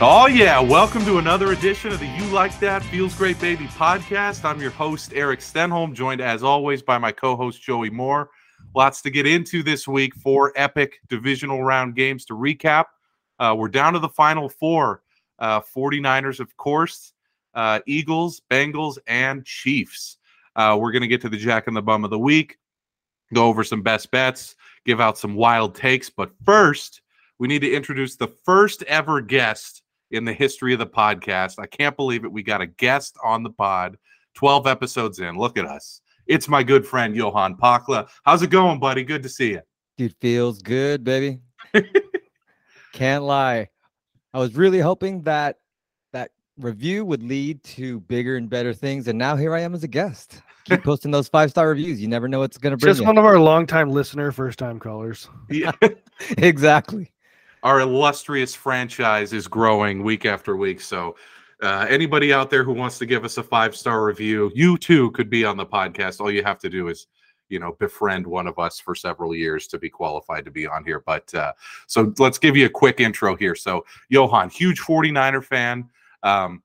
Oh, yeah. Welcome to another edition of the You Like That Feels Great Baby podcast. I'm your host, Erik Stenholm, joined as always by my co host, Joey Moore. Lots to get into this week. Four epic divisional round games to recap. Uh, we're down to the final four uh, 49ers, of course, uh, Eagles, Bengals, and Chiefs. Uh, we're going to get to the Jack and the Bum of the week, go over some best bets, give out some wild takes. But first, we need to introduce the first ever guest in the history of the podcast. I can't believe it. We got a guest on the pod, 12 episodes in. Look at us. It's my good friend Johann Pacla. How's it going, buddy? Good to see you. Dude, feels good, baby. Can't lie. I was really hoping that that review would lead to bigger and better things. And now here I am as a guest. Keep posting those five star reviews. You never know what's going to bring. Just you. one of our longtime listener, first time callers. Yeah. exactly. Our illustrious franchise is growing week after week. So, uh, anybody out there who wants to give us a five star review, you too could be on the podcast. All you have to do is, you know, befriend one of us for several years to be qualified to be on here. But uh, so let's give you a quick intro here. So, Johann, huge 49er fan. Um,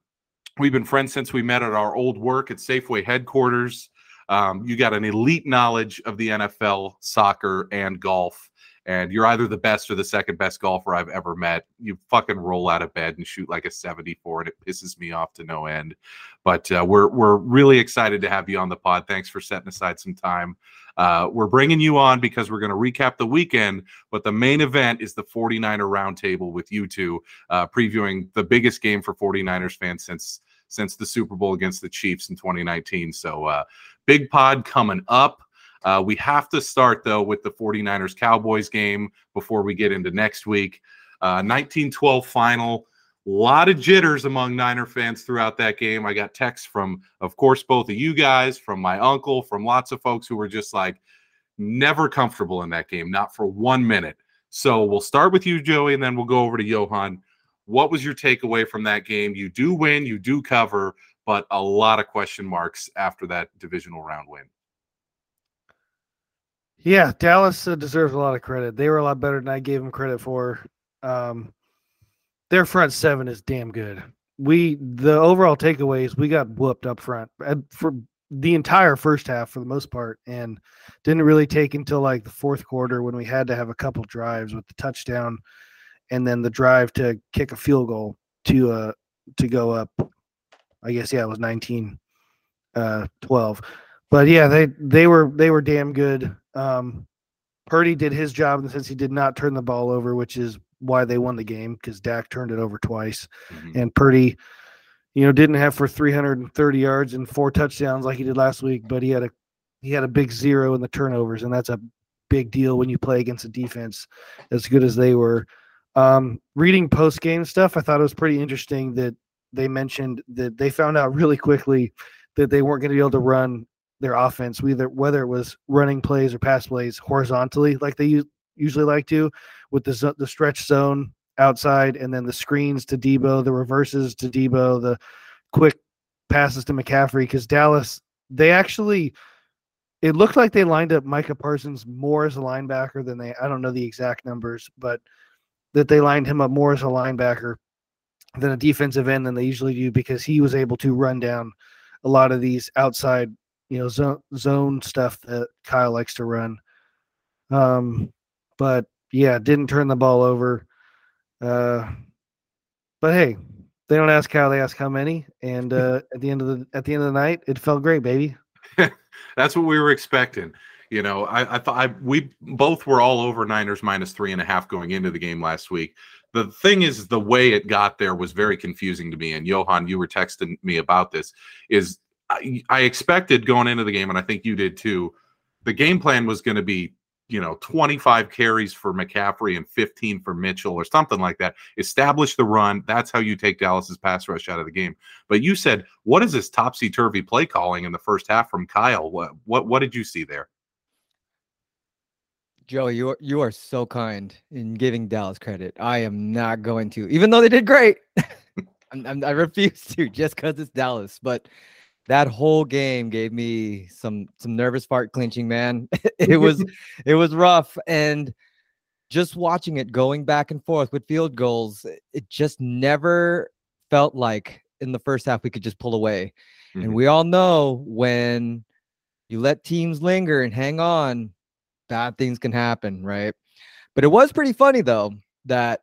we've been friends since we met at our old work at Safeway headquarters. Um, you got an elite knowledge of the NFL, soccer, and golf and you're either the best or the second best golfer I've ever met. You fucking roll out of bed and shoot like a 74, and it pisses me off to no end. But uh, we're we're really excited to have you on the pod. Thanks for setting aside some time. Uh, we're bringing you on because we're going to recap the weekend, but the main event is the 49er roundtable with you two, uh, previewing the biggest game for 49ers fans since since the Super Bowl against the Chiefs in 2019. So, uh, big pod coming up. Uh, we have to start, though, with the 49ers Cowboys game before we get into next week. Uh, 1912 final. A lot of jitters among Niner fans throughout that game. I got texts from, of course, both of you guys, from my uncle, from lots of folks who were just like never comfortable in that game, not for one minute. So we'll start with you, Joey, and then we'll go over to Johann. What was your takeaway from that game? You do win, you do cover, but a lot of question marks after that divisional round win. Yeah, Dallas uh, deserves a lot of credit. They were a lot better than I gave them credit for. Um, their front seven is damn good. We the overall takeaways we got whooped up front for the entire first half for the most part, and didn't really take until like the fourth quarter when we had to have a couple drives with the touchdown, and then the drive to kick a field goal to uh to go up. I guess yeah, it was 19 uh 12. But yeah, they they were they were damn good. Um, Purdy did his job in the sense he did not turn the ball over, which is why they won the game because Dak turned it over twice, mm-hmm. and Purdy, you know, didn't have for 330 yards and four touchdowns like he did last week, but he had a he had a big zero in the turnovers, and that's a big deal when you play against a defense as good as they were. Um, reading post game stuff, I thought it was pretty interesting that they mentioned that they found out really quickly that they weren't going to be able to run their offense, whether whether it was running plays or pass plays horizontally, like they usually like to, with the the stretch zone outside, and then the screens to Debo, the reverses to Debo, the quick passes to McCaffrey. Because Dallas, they actually, it looked like they lined up Micah Parsons more as a linebacker than they. I don't know the exact numbers, but that they lined him up more as a linebacker than a defensive end than they usually do because he was able to run down a lot of these outside you know zone zone stuff that Kyle likes to run. Um, but yeah, didn't turn the ball over. Uh, but hey, they don't ask how, they ask how many. And uh, at the end of the at the end of the night, it felt great, baby. That's what we were expecting. You know, I, I thought I, we both were all over Niners minus three and a half going into the game last week. The thing is, the way it got there was very confusing to me. And Johan, you were texting me about this. Is I, expected going into the game, and I think you did too. The game plan was going to be, you know, 25 carries for McCaffrey and 15 for Mitchell or something like that. Establish the run. That's how you take Dallas's pass rush out of the game. But you said, what is this topsy turvy play calling in the first half from Kyle? What what what did you see there? Joe, you are, you are so kind in giving Dallas credit. I am not going to, even though they did great. I'm, I'm, i refuse to just because it's Dallas. But that whole game gave me some some nervous fart clinching, man. it was it was rough and just watching it going back and forth with field goals, it just never felt like in the first half we could just pull away. Mhm. And we all know when you let teams linger and hang on, bad things can happen, right? But it was pretty funny though that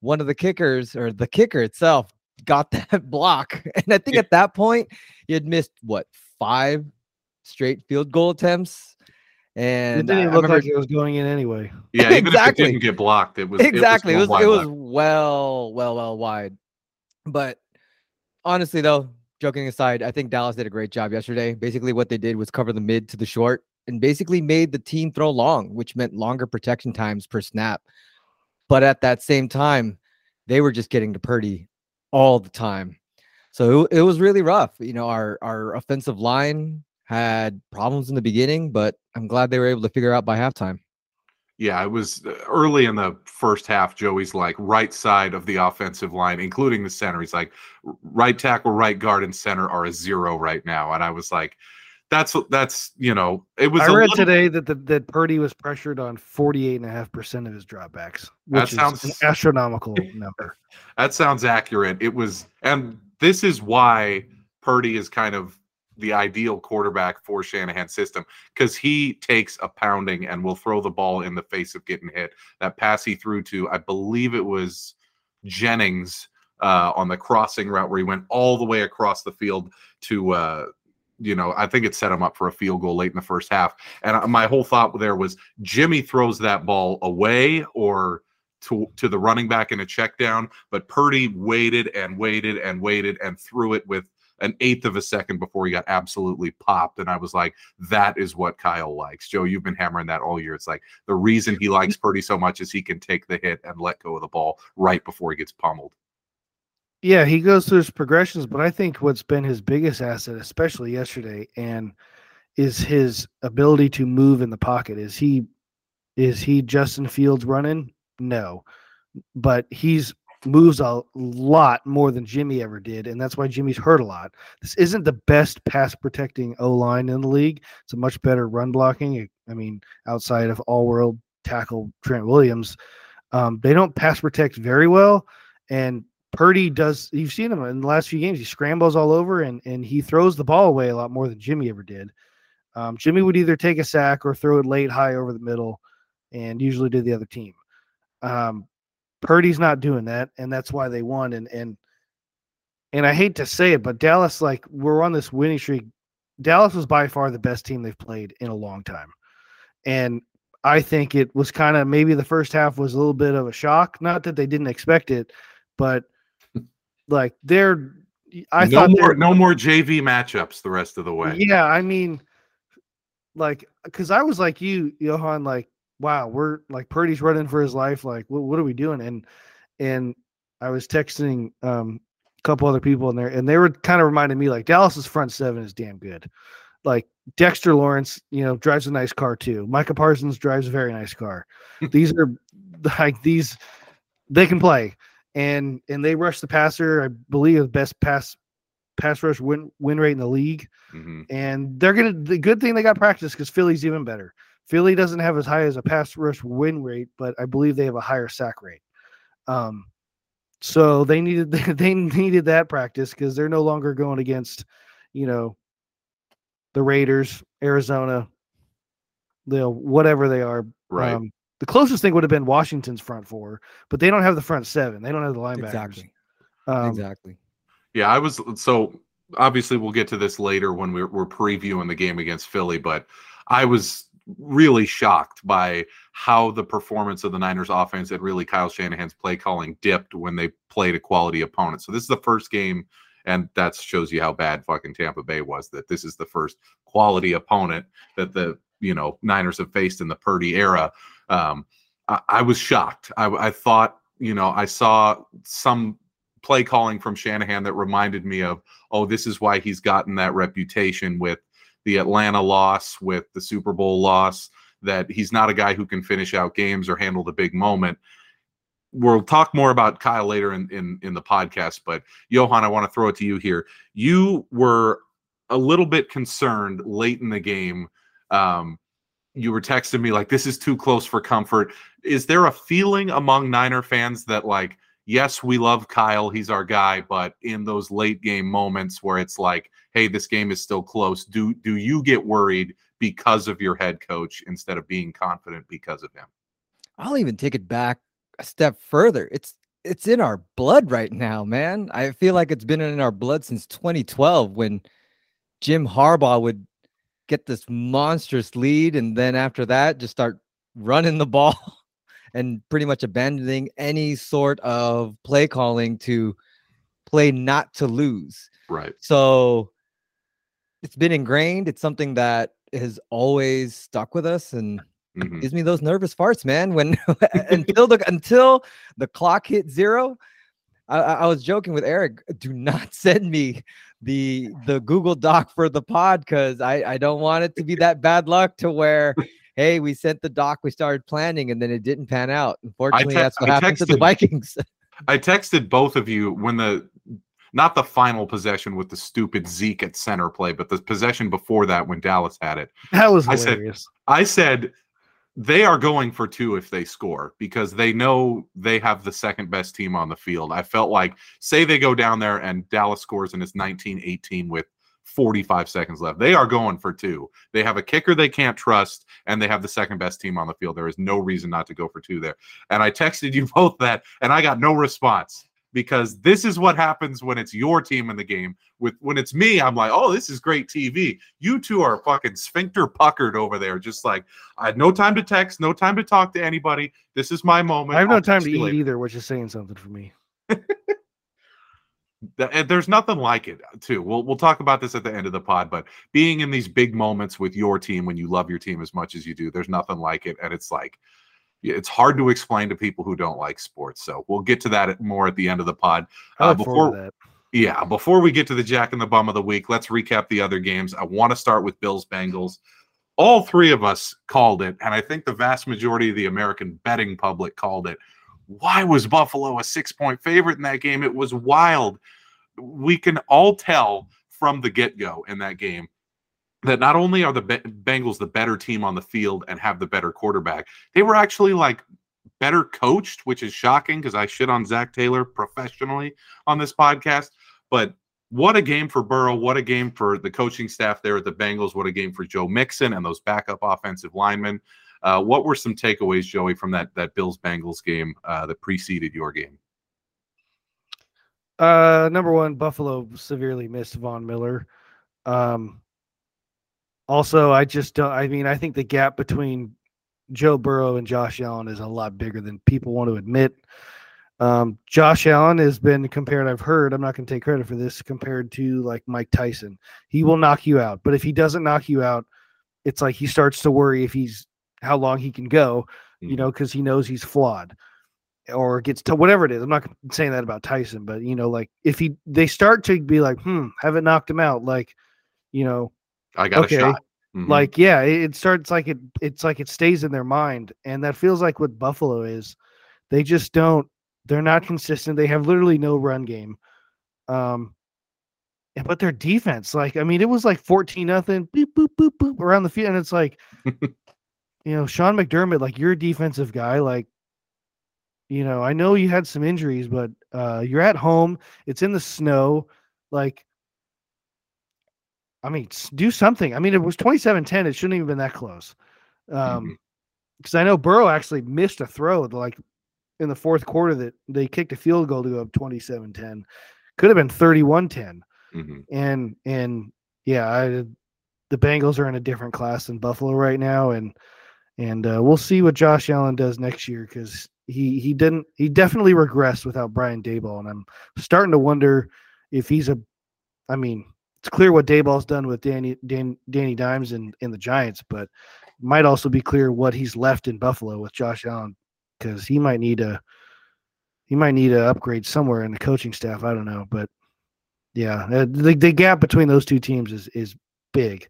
one of the kickers or the kicker itself got that block. And I think Yeah. at that point he had missed what five straight field goal attempts. And it didn't I- even I look remember- like it was going in anyway. Yeah, even Exactly. if it didn't get blocked, it was exactly. It was one it was, well, well, well wide. But honestly, though, joking aside, I think Dallas did a great job yesterday. Basically, what they did was cover the mid to the short and basically made the team throw long, which meant longer protection times per snap. But at that same time, they were just getting to Purdy all the time. So it, it was really rough. You know, our our offensive line had problems in the beginning, but I'm glad they were able to figure out by halftime. Yeah, it was uh, early in the first half. Joey's like right side of the offensive line, including the center. He's like right tackle, right guard, and center are a zero right now. And I was like, that's that's you know, it was. I read little- today that the, that Purdy was pressured on 48.5% of his dropbacks, That which is sounds- an astronomical number. That sounds accurate. It was, and this is why Purdy is kind of the ideal quarterback for Shanahan's system because he takes a pounding and will throw the ball in the face of getting hit. That pass he threw to, I believe it was Jennings uh, on the crossing route where he went all the way across the field to. Uh, you know, I think it set him up for a field goal late in the first half. And uh, my whole thought there was Jimmy throws that ball away or to to the running back in a check down, but Purdy waited and waited and waited and threw it with an eighth of a second before he got absolutely popped. And I was like, that is what Kyle likes. Joe, you've been hammering that all year. It's like the reason he likes Purdy so much is he can take the hit and let go of the ball right before he gets pummeled. Yeah, he goes through his progressions, but I think what's been his biggest asset, especially yesterday, and is his ability to move in the pocket. Is he is he Justin Fields running? No. But he's moves a lot more than Jimmy ever did, and that's why Jimmy's hurt a lot. This isn't the best pass protecting O line in the league. It's a much better run blocking. I mean, outside of all world tackle Trent Williams, um, they don't pass protect very well. And Purdy does. You've seen him in the last few games. He scrambles all over and and he throws the ball away a lot more than Jimmy ever did. Um, Jimmy would either take a sack or throw it late, high over the middle, and usually to the other team. Um, Purdy's not doing that, and that's why they won. And and and I hate to say it, but Dallas, like we're on this winning streak. Dallas was by far the best team they've played in a long time, and I think it was kind of maybe the first half was a little bit of a shock. Not that they didn't expect it, but like they're. I no thought more, no more JV matchups the rest of the way. yeah, I mean, like, because I was like you, Johann, like, wow, we're like Purdy's running for his life. Like, what, what are we doing? And and I was texting um, a couple other people in there, and they were kind of reminding me like Dallas's front seven is damn good. Like Dexter Lawrence, you know, drives a nice car too. Micah Parsons drives a very nice car. these are like these, they can play, and and they rush the passer. I believe the best pass pass rush win win rate in the league Mhm. and they're gonna. The good thing they got practice because Philly's even better. Philly doesn't have as high as a pass rush win rate, but I believe they have a higher sack rate. Um, so they needed they needed that practice because they're no longer going against, you know, the Raiders, Arizona, the whatever they are. Right. Um, the closest thing would have been Washington's front four, but they don't have the front seven. They don't have the linebackers. Exactly. Um, exactly. Yeah, I was so obviously we'll get to this later when we're, we're previewing the game against Philly, but I was really shocked by how the performance of the Niners offense and really Kyle Shanahan's play calling dipped when they played a quality opponent. So this is the first game, and that shows you how bad fucking Tampa Bay was. That this is the first quality opponent that the you know Niners have faced in the Purdy era. Um, I, I was shocked. I, I thought you know I saw some play calling from Shanahan that reminded me of, oh, this is why he's gotten that reputation with the Atlanta loss, with the Super Bowl loss, that he's not a guy who can finish out games or handle the big moment. We'll talk more about Kyle later in, in, in the podcast, but Johann, I want to throw it to you here. You were a little bit concerned late in the game. Um, you were texting me like, this is too close for comfort. is there a feeling among Niner fans that like yes, we love Kyle, he's our guy, but in those late game moments where it's like, hey, this game is still close, do do you get worried because of your head coach instead of being confident because of him? I'll even take it back a step further. It's it's in our blood right now, man. I feel like it's been in our blood since 2012 when Jim Harbaugh would get this monstrous lead and then after that just start running the ball and pretty much abandoning any sort of play calling to play not to lose. Right. So it's been ingrained. It's something that has always stuck with us and Mhm. gives me those nervous farts, man. When until the until the clock hit zero, I I was joking with Erik. Do not send me the the Google Doc for the pod because I I don't want it to be that bad luck to where. Hey, we sent the doc. We started planning, and then it didn't pan out. Unfortunately, te- that's what I happened to the texted- Vikings. I texted both of you when the not the final possession with the stupid Zeke at center play, but the possession before that when Dallas had it. That was I said- I said they are going for two if they score because they know they have the second best team on the field. I felt like say they go down there and Dallas scores and it's 19-18 with 45 seconds left. They are going for two. They have a kicker they can't trust and they have the second best team on the field. There is no reason not to go for two there. And I texted you both that and I got no response because this is what happens when it's your team in the game. With when it's me, I'm like, "Oh, this is great TV." You two are fucking sphincter puckered over there just like I had no time to text, no time to talk to anybody. This is my moment. I have no I'll time to eat later. either, which is saying something for me. And there's nothing like it uh, too we'll we'll talk about this at the end of the pod but being in these big moments with your team when you love your team as much as you do there's nothing like it and it's like it's hard to explain to people who don't like sports so we'll get to that more at the end of the pod Uh, before that. yeah before we get to the jack and the bum of the week let's recap the other games i want to start with bills bengals all three of us called it and i think the vast majority of the american betting public called it why was Buffalo a six point favorite in that game? It was wild. We can all tell from the get go in that game that not only are the Be- Bengals the better team on the field and have the better quarterback, they were actually like better coached, which is shocking because I shit on Zac Taylor professionally on this podcast. But what a game for Burrow. What a game for the coaching staff there at the Bengals. What a game for Joe Mixon and those backup offensive linemen. Uh, what were some takeaways, Joey, from that that Bills Bengals game uh, that preceded your game? Uh, number one, Buffalo severely missed Von Miller. Um, also, I just don't. I mean, I think the gap between Joe Burrow and Josh Allen is a lot bigger than people want to admit. Um, Josh Allen has been compared. I've heard. I'm not going to take credit for this. Compared to like Mike Tyson, he will knock you out. But if he doesn't knock you out, it's like he starts to worry if he's how long he can go. You Mhm. know, because he knows he's flawed or gets to whatever it is. I'm not saying that about Tyson, but you know, like if he they start to be like, hmm, haven't knocked him out, like, you know, I got okay, a shot. Mhm. like yeah, it, starts like it it's like it stays in their mind, and that feels like what Buffalo is. They just don't. They're not consistent. They have literally no run game. Um, and- but their defense, like I mean, it was like fourteen nothing, boop boop boop boop around the field, and it's like, you know, Sean McDermott, like you're a defensive guy, like you know, I know you had some injuries, but uh, you're at home. It's in the snow. Like, I mean, do something. I mean, it was 27 10. It shouldn't even been that close. Um, because I know Burrow actually missed a throw like in the fourth quarter that they kicked a field goal to go up 27 10. Could have been 31 10. Mhm. And, and yeah, I, the Bengals are in a different class than Buffalo right now. And, and uh, we'll see what Josh Allen does next year because he he didn't he definitely regressed without Brian Daboll, and I'm starting to wonder if he's a. I mean, it's clear what Daboll's done with Danny Dan, Danny Dimes and in the Giants, but might also be clear what he's left in Buffalo with Josh Allen because he might need a he might need to upgrade somewhere in the coaching staff. I don't know, but yeah, uh, the the gap between those two teams is is big.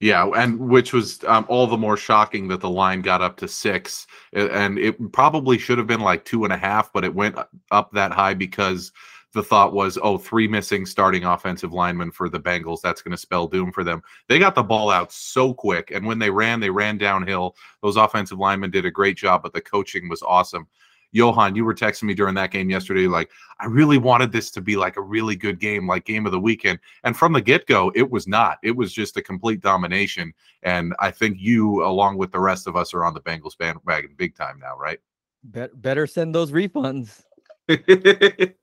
Yeah, and which was um, all the more shocking that the line got up to six, and it probably should have been like two and a half, but it went up that high because the thought was, oh, three missing starting offensive linemen for the Bengals. That's going to spell doom for them. They got the ball out so quick. And when they ran, they ran downhill. Those offensive linemen did a great job, but the coaching was awesome. Johann, you were texting me during that game yesterday, like, I really wanted this to be like a really good game, like game of the weekend. And from the get go, it was not. It was just a complete domination. And I think you, along with the rest of us, are on the Bengals bandwagon big time now, right? better send those refunds.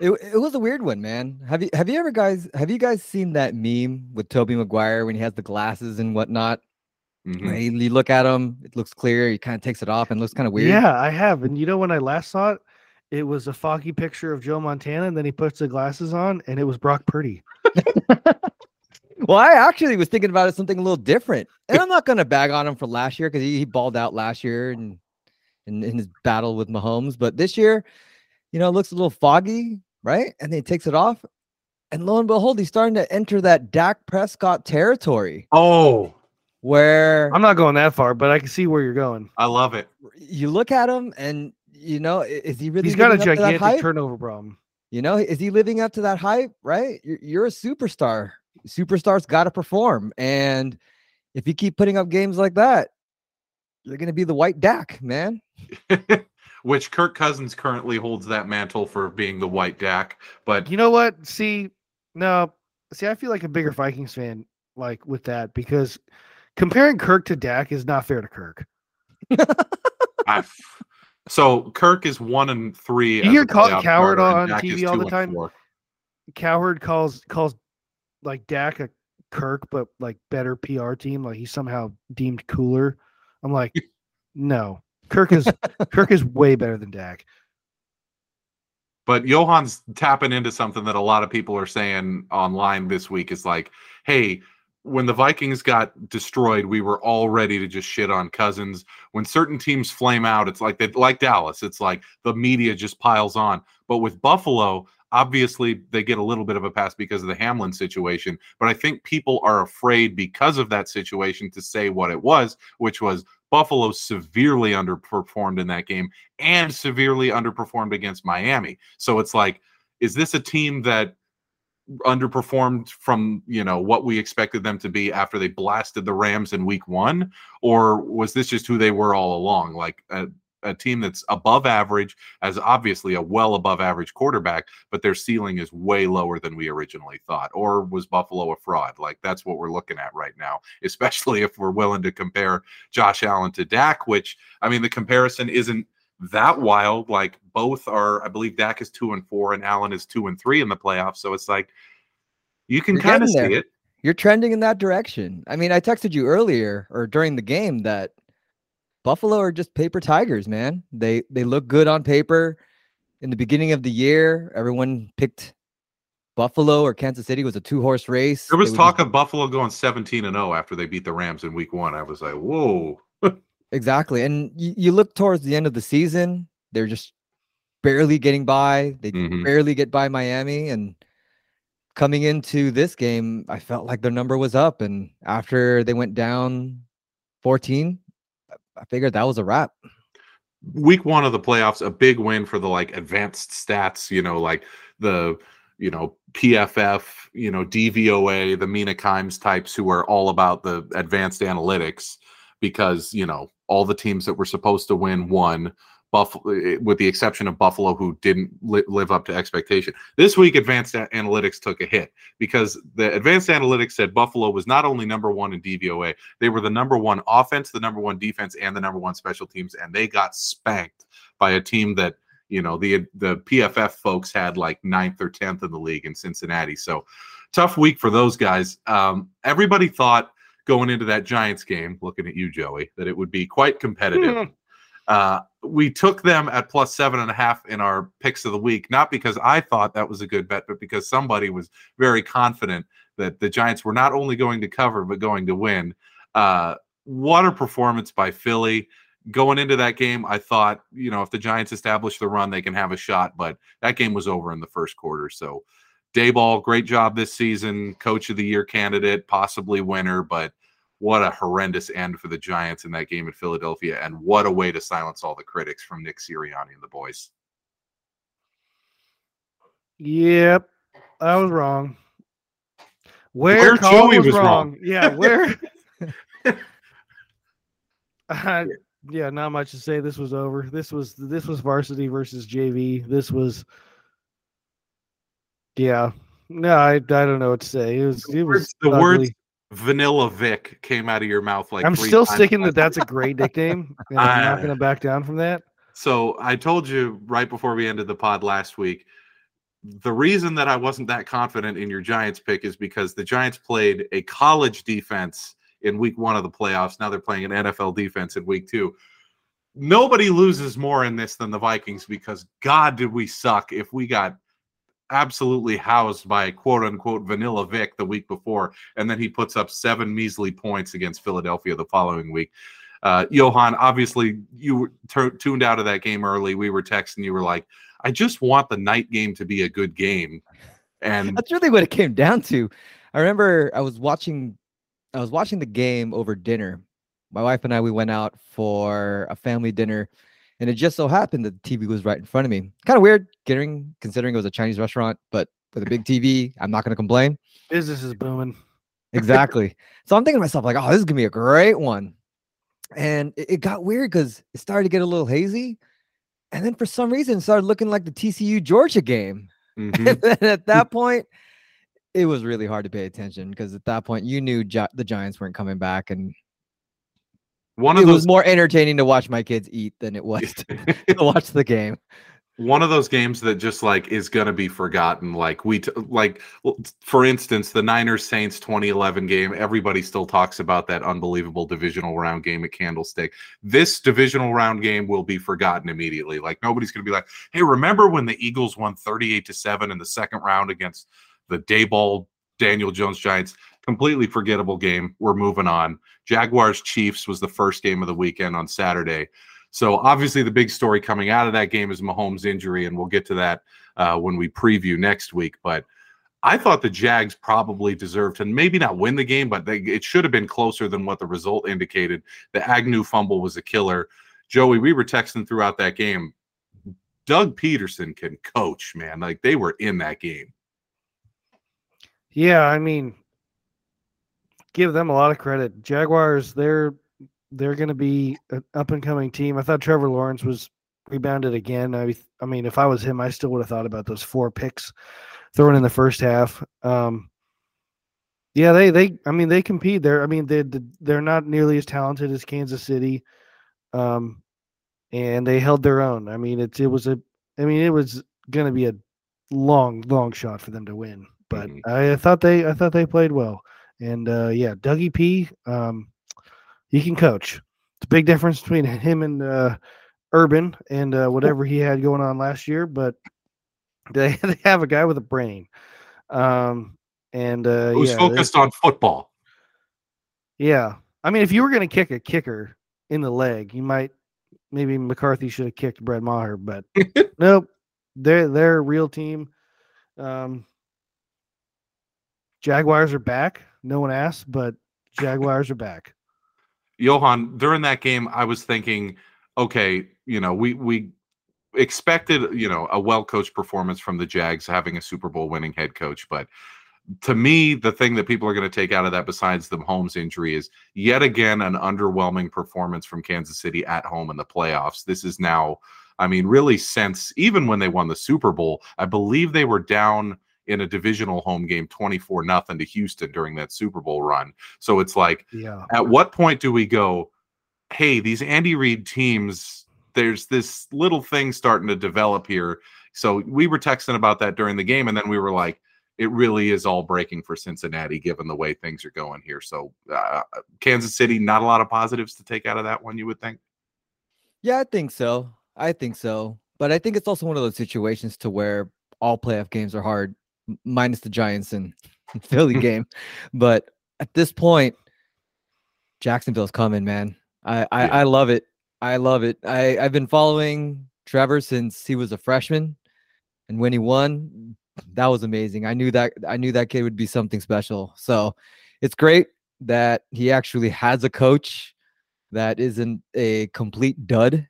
it, it was a weird one, man. Have you have you ever guys have you guys seen that meme with Tobey Maguire when he has the glasses and whatnot? Mm-hmm. You look at him, it looks clear. He kind of takes it off and looks kind of weird. Yeah, I have. And you know, when I last saw it, it was a foggy picture of Joe Montana, and then he puts the glasses on, and it was Brock Purdy. well, I actually was thinking about it something a little different, and I'm not going to bag on him for last year because he, he balled out last year and in, in his battle with Mahomes. But this year, you know, it looks a little foggy, right? And then he takes it off, and lo and behold, he's starting to enter that Dak Prescott territory. Oh, where I'm not going that far, but I can see where you're going. I love it. You look at him, and you know, is he really? He's got a gigantic turnover problem. You know, is he living up to that hype? Right? You're, you're a superstar. Superstars got to perform, and if you keep putting up games like that, you're going to be the white Dak, man. Which Kirk Cousins currently holds that mantle for being the white Dak. But you know what? See, no, see, I feel like a bigger Vikings fan, like with that, because comparing Kirk to Dak is not fair to Kirk. so Kirk is one and three. You hear Coward Cowherd on TV all the time. Cowherd calls calls like Dak a Kirk, but like better PR team. Like he's somehow deemed cooler. I'm like, no, Kirk is Kirk is way better than Dak. But Johann's tapping into something that a lot of people are saying online this week is like, hey, when the Vikings got destroyed, we were all ready to just shit on Cousins. When certain teams flame out, it's like they like Dallas. It's like the media just piles on. But with Buffalo, obviously they get a little bit of a pass because of the Hamlin situation. But I think people are afraid because of that situation to say what it was, which was Buffalo severely underperformed in that game and severely underperformed against Miami. So it's like, is this a team that underperformed from you know what we expected them to be after they blasted the Rams in Week One, or was this just who they were all along? Like a, a team that's above average, as obviously a well above average quarterback, but their ceiling is way lower than we originally thought. Or was Buffalo a fraud? Like that's what we're looking at right now, especially if we're willing to compare Josh Allen to Dak, which I mean the comparison isn't that wild. Like both are, I believe Dak is two and four and Allen is two and three in the playoffs. So it's like you can kind of see it. You're trending in that direction. I mean, I texted you earlier or during the game that Buffalo are just paper tigers, man. They they look good on paper. In the beginning of the year, everyone picked Buffalo or Kansas City was a two horse race. There was talk just... of Buffalo going 17 and 0 after they beat the Rams in week one. I was like, whoa. Exactly. And you, you look towards the end of the season, they're just barely getting by. They mm-hmm. barely get by Miami. And coming into this game, I felt like their number was up. And after they went down 14, I figured that was a wrap. Week one of the playoffs, a big win for the like advanced stats, you know, like the you know PFF, you know DVOA, the Mina Kimes types who are all about the advanced analytics because you know all the teams that were supposed to win won. Buffalo, with the exception of Buffalo, who didn't li- live up to expectation. This week, Advanced Analytics took a hit because the Advanced Analytics said Buffalo was not only number one in DVOA, they were the number one offense, the number one defense, and the number one special teams, and they got spanked by a team that you know the the PFF folks had like ninth or tenth in the league in Cincinnati. So tough week for those guys. Um, everybody thought going into that Giants game, looking at you, Joey, that it would be quite competitive. Mm. Uh, we took them at plus seven and a half in our picks of the week, not because I thought that was a good bet, but because somebody was very confident that the Giants were not only going to cover, but going to win. Uh, what a performance by Philly. Going into that game, I thought, you know, if the Giants establish the run, they can have a shot, but that game was over in the first quarter. So, Daboll, great job this season, coach of the year candidate, possibly winner, but what a horrendous end for the Giants in that game in Philadelphia, and what a way to silence all the critics from Nick Sirianni and the boys. Yep, I was wrong. Where, Where Joey was, was wrong. wrong. Yeah, where? Uh, yeah, not much to say. This was over. This was this was varsity versus JV. This was. Yeah, no, I I don't know what to say. It was it was the words ugly. Vanilla Vic came out of your mouth like I'm still sticking that that's a great nickname, and I'm not Ah. going to back down from that. So I told you right before we ended the pod last week. The reason that I wasn't that confident in your Giants pick is because the Giants played a college defense in week one of the playoffs. Now they're playing an NFL defense in week two. Nobody loses more in this than the Vikings because God did we suck if we got absolutely housed by quote unquote vanilla Vic the week before, and then he puts up seven measly points against Philadelphia the following week. Uh, Johann, obviously, you were tu- tuned out of that game early. We were texting. You were like, "I just want the night game to be a good game," and That's really what it came down to. I remember I was watching I was watching the game over dinner. My wife and I we went out for a family dinner and it just so happened that the TV was right in front of me. Kind of weird considering considering it was a Chinese restaurant, but with a big TV, I'm not going to complain. Business is booming. Exactly. so I'm thinking to myself like, "Oh, this is going to be a great one." And it, it got weird cuz it started to get a little hazy. And then for some reason it started looking like the TCU Georgia game. Mhm. And then at that point, it was really hard to pay attention because at that point you knew Gi- the Giants weren't coming back, and one it of was more entertaining to watch my kids eat than it was to, to watch the game. one of those games that just like is going to be forgotten like we t- like for instance the niners saints 2011 game everybody still talks about that unbelievable divisional round game at candlestick. This divisional round game will be forgotten immediately. Like nobody's going to be like hey remember when the eagles won 38 to 7 in the second round against the daboll daniel jones giants completely forgettable game we're moving on jaguars chiefs was the first game of the weekend on saturday so obviously, the big story coming out of that game is Mahomes' injury, and we'll get to that uh, when we preview next week. But I thought the Jags probably deserved to maybe not win the game, but they, it should have been closer than what the result indicated. The Agnew fumble was a killer. Joey, we were texting throughout that game. Doug Pederson can coach, man. Like they were in that game. Yeah, I mean, give them a lot of credit. Jaguars, they're they're going to be an up and coming team. I thought Trevor Lawrence was rebounded again. I, I mean, if I was him, I still would have thought about those four picks thrown in the first half. Um, yeah, they they I mean they compete. They're I mean they they're not nearly as talented as Kansas City, um, and they held their own. I mean it's it was a I mean it was going to be a long long shot for them to win, but Mhm. I, I thought they I thought they played well. And uh, yeah, Dougie P, um, he can coach. It's a big difference between him and uh, Urban and uh, whatever he had going on last year, but they they have a guy with a brain. Um, and uh, Who's yeah, they- focused on football? yeah. I mean, if you were going to kick a kicker in the leg, you might maybe McCarthy should have kicked Brett Maher, but nope. They're they're a real team. Um, Jaguars are back. No one asked, but Jaguars are back. Johann, during that game, I was thinking, okay, you know, we we expected, you know, a well coached performance from the Jags having a Super Bowl winning head coach, but to me, the thing that people are going to take out of that, besides the Mahomes injury, is yet again an underwhelming performance from Kansas City at home in the playoffs. This is now, I mean, really since even when they won the Super Bowl, I believe they were down in a divisional home game 24 nothing to Houston during that Super Bowl run. So it's like, Yeah. at what point do we go hey these andy reid teams there's this little thing starting to develop here so we were texting about that during the game and then we were like it really is all breaking for cincinnati given the way things are going here so uh, kansas city not a lot of positives to take out of that one you would think Yeah, I think so. I think so. But I think it's also one of those situations to where all playoff games are hard, minus the Giants and Philly game. But at this point, Jacksonville's coming, man. I I, Yeah. I love it. I love it. I I've been following Trevor since he was a freshman, and when he won, that was amazing. I knew that I knew that kid would be something special. So it's great that he actually has a coach that isn't a complete dud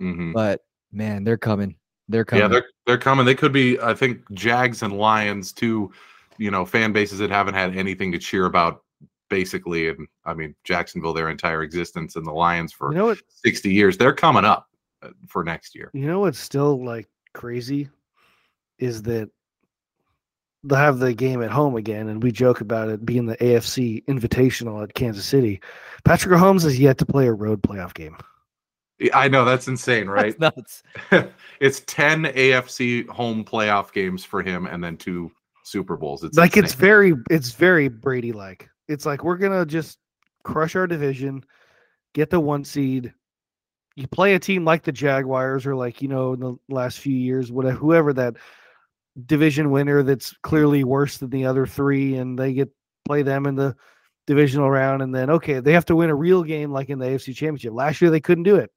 Mhm. but man, they're coming. They're coming. Yeah, they're they're coming. They could be. I think Jags and Lions, two, you know, fan bases that haven't had anything to cheer about basically. And I mean, Jacksonville their entire existence, and the Lions for You know what? sixty years. They're coming up uh, for next year. You know what's still like crazy is that they'll have the game at home again, and we joke about it being the AFC Invitational at Kansas City. Patrick Mahomes has yet to play a road playoff game. Yeah, I know that's insane, right? That's nuts. it's ten AFC home playoff games for him, and then two Super Bowls. It's like it's very, it's very Brady like. It's like we're gonna just crush our division, get the one seed. You play a team like the Jaguars or like you know in the last few years, whatever, whoever that division winner that's clearly worse than the other three, and they get play them in the divisional round, and then okay, they have to win a real game like in the AFC Championship. Last year they couldn't do it.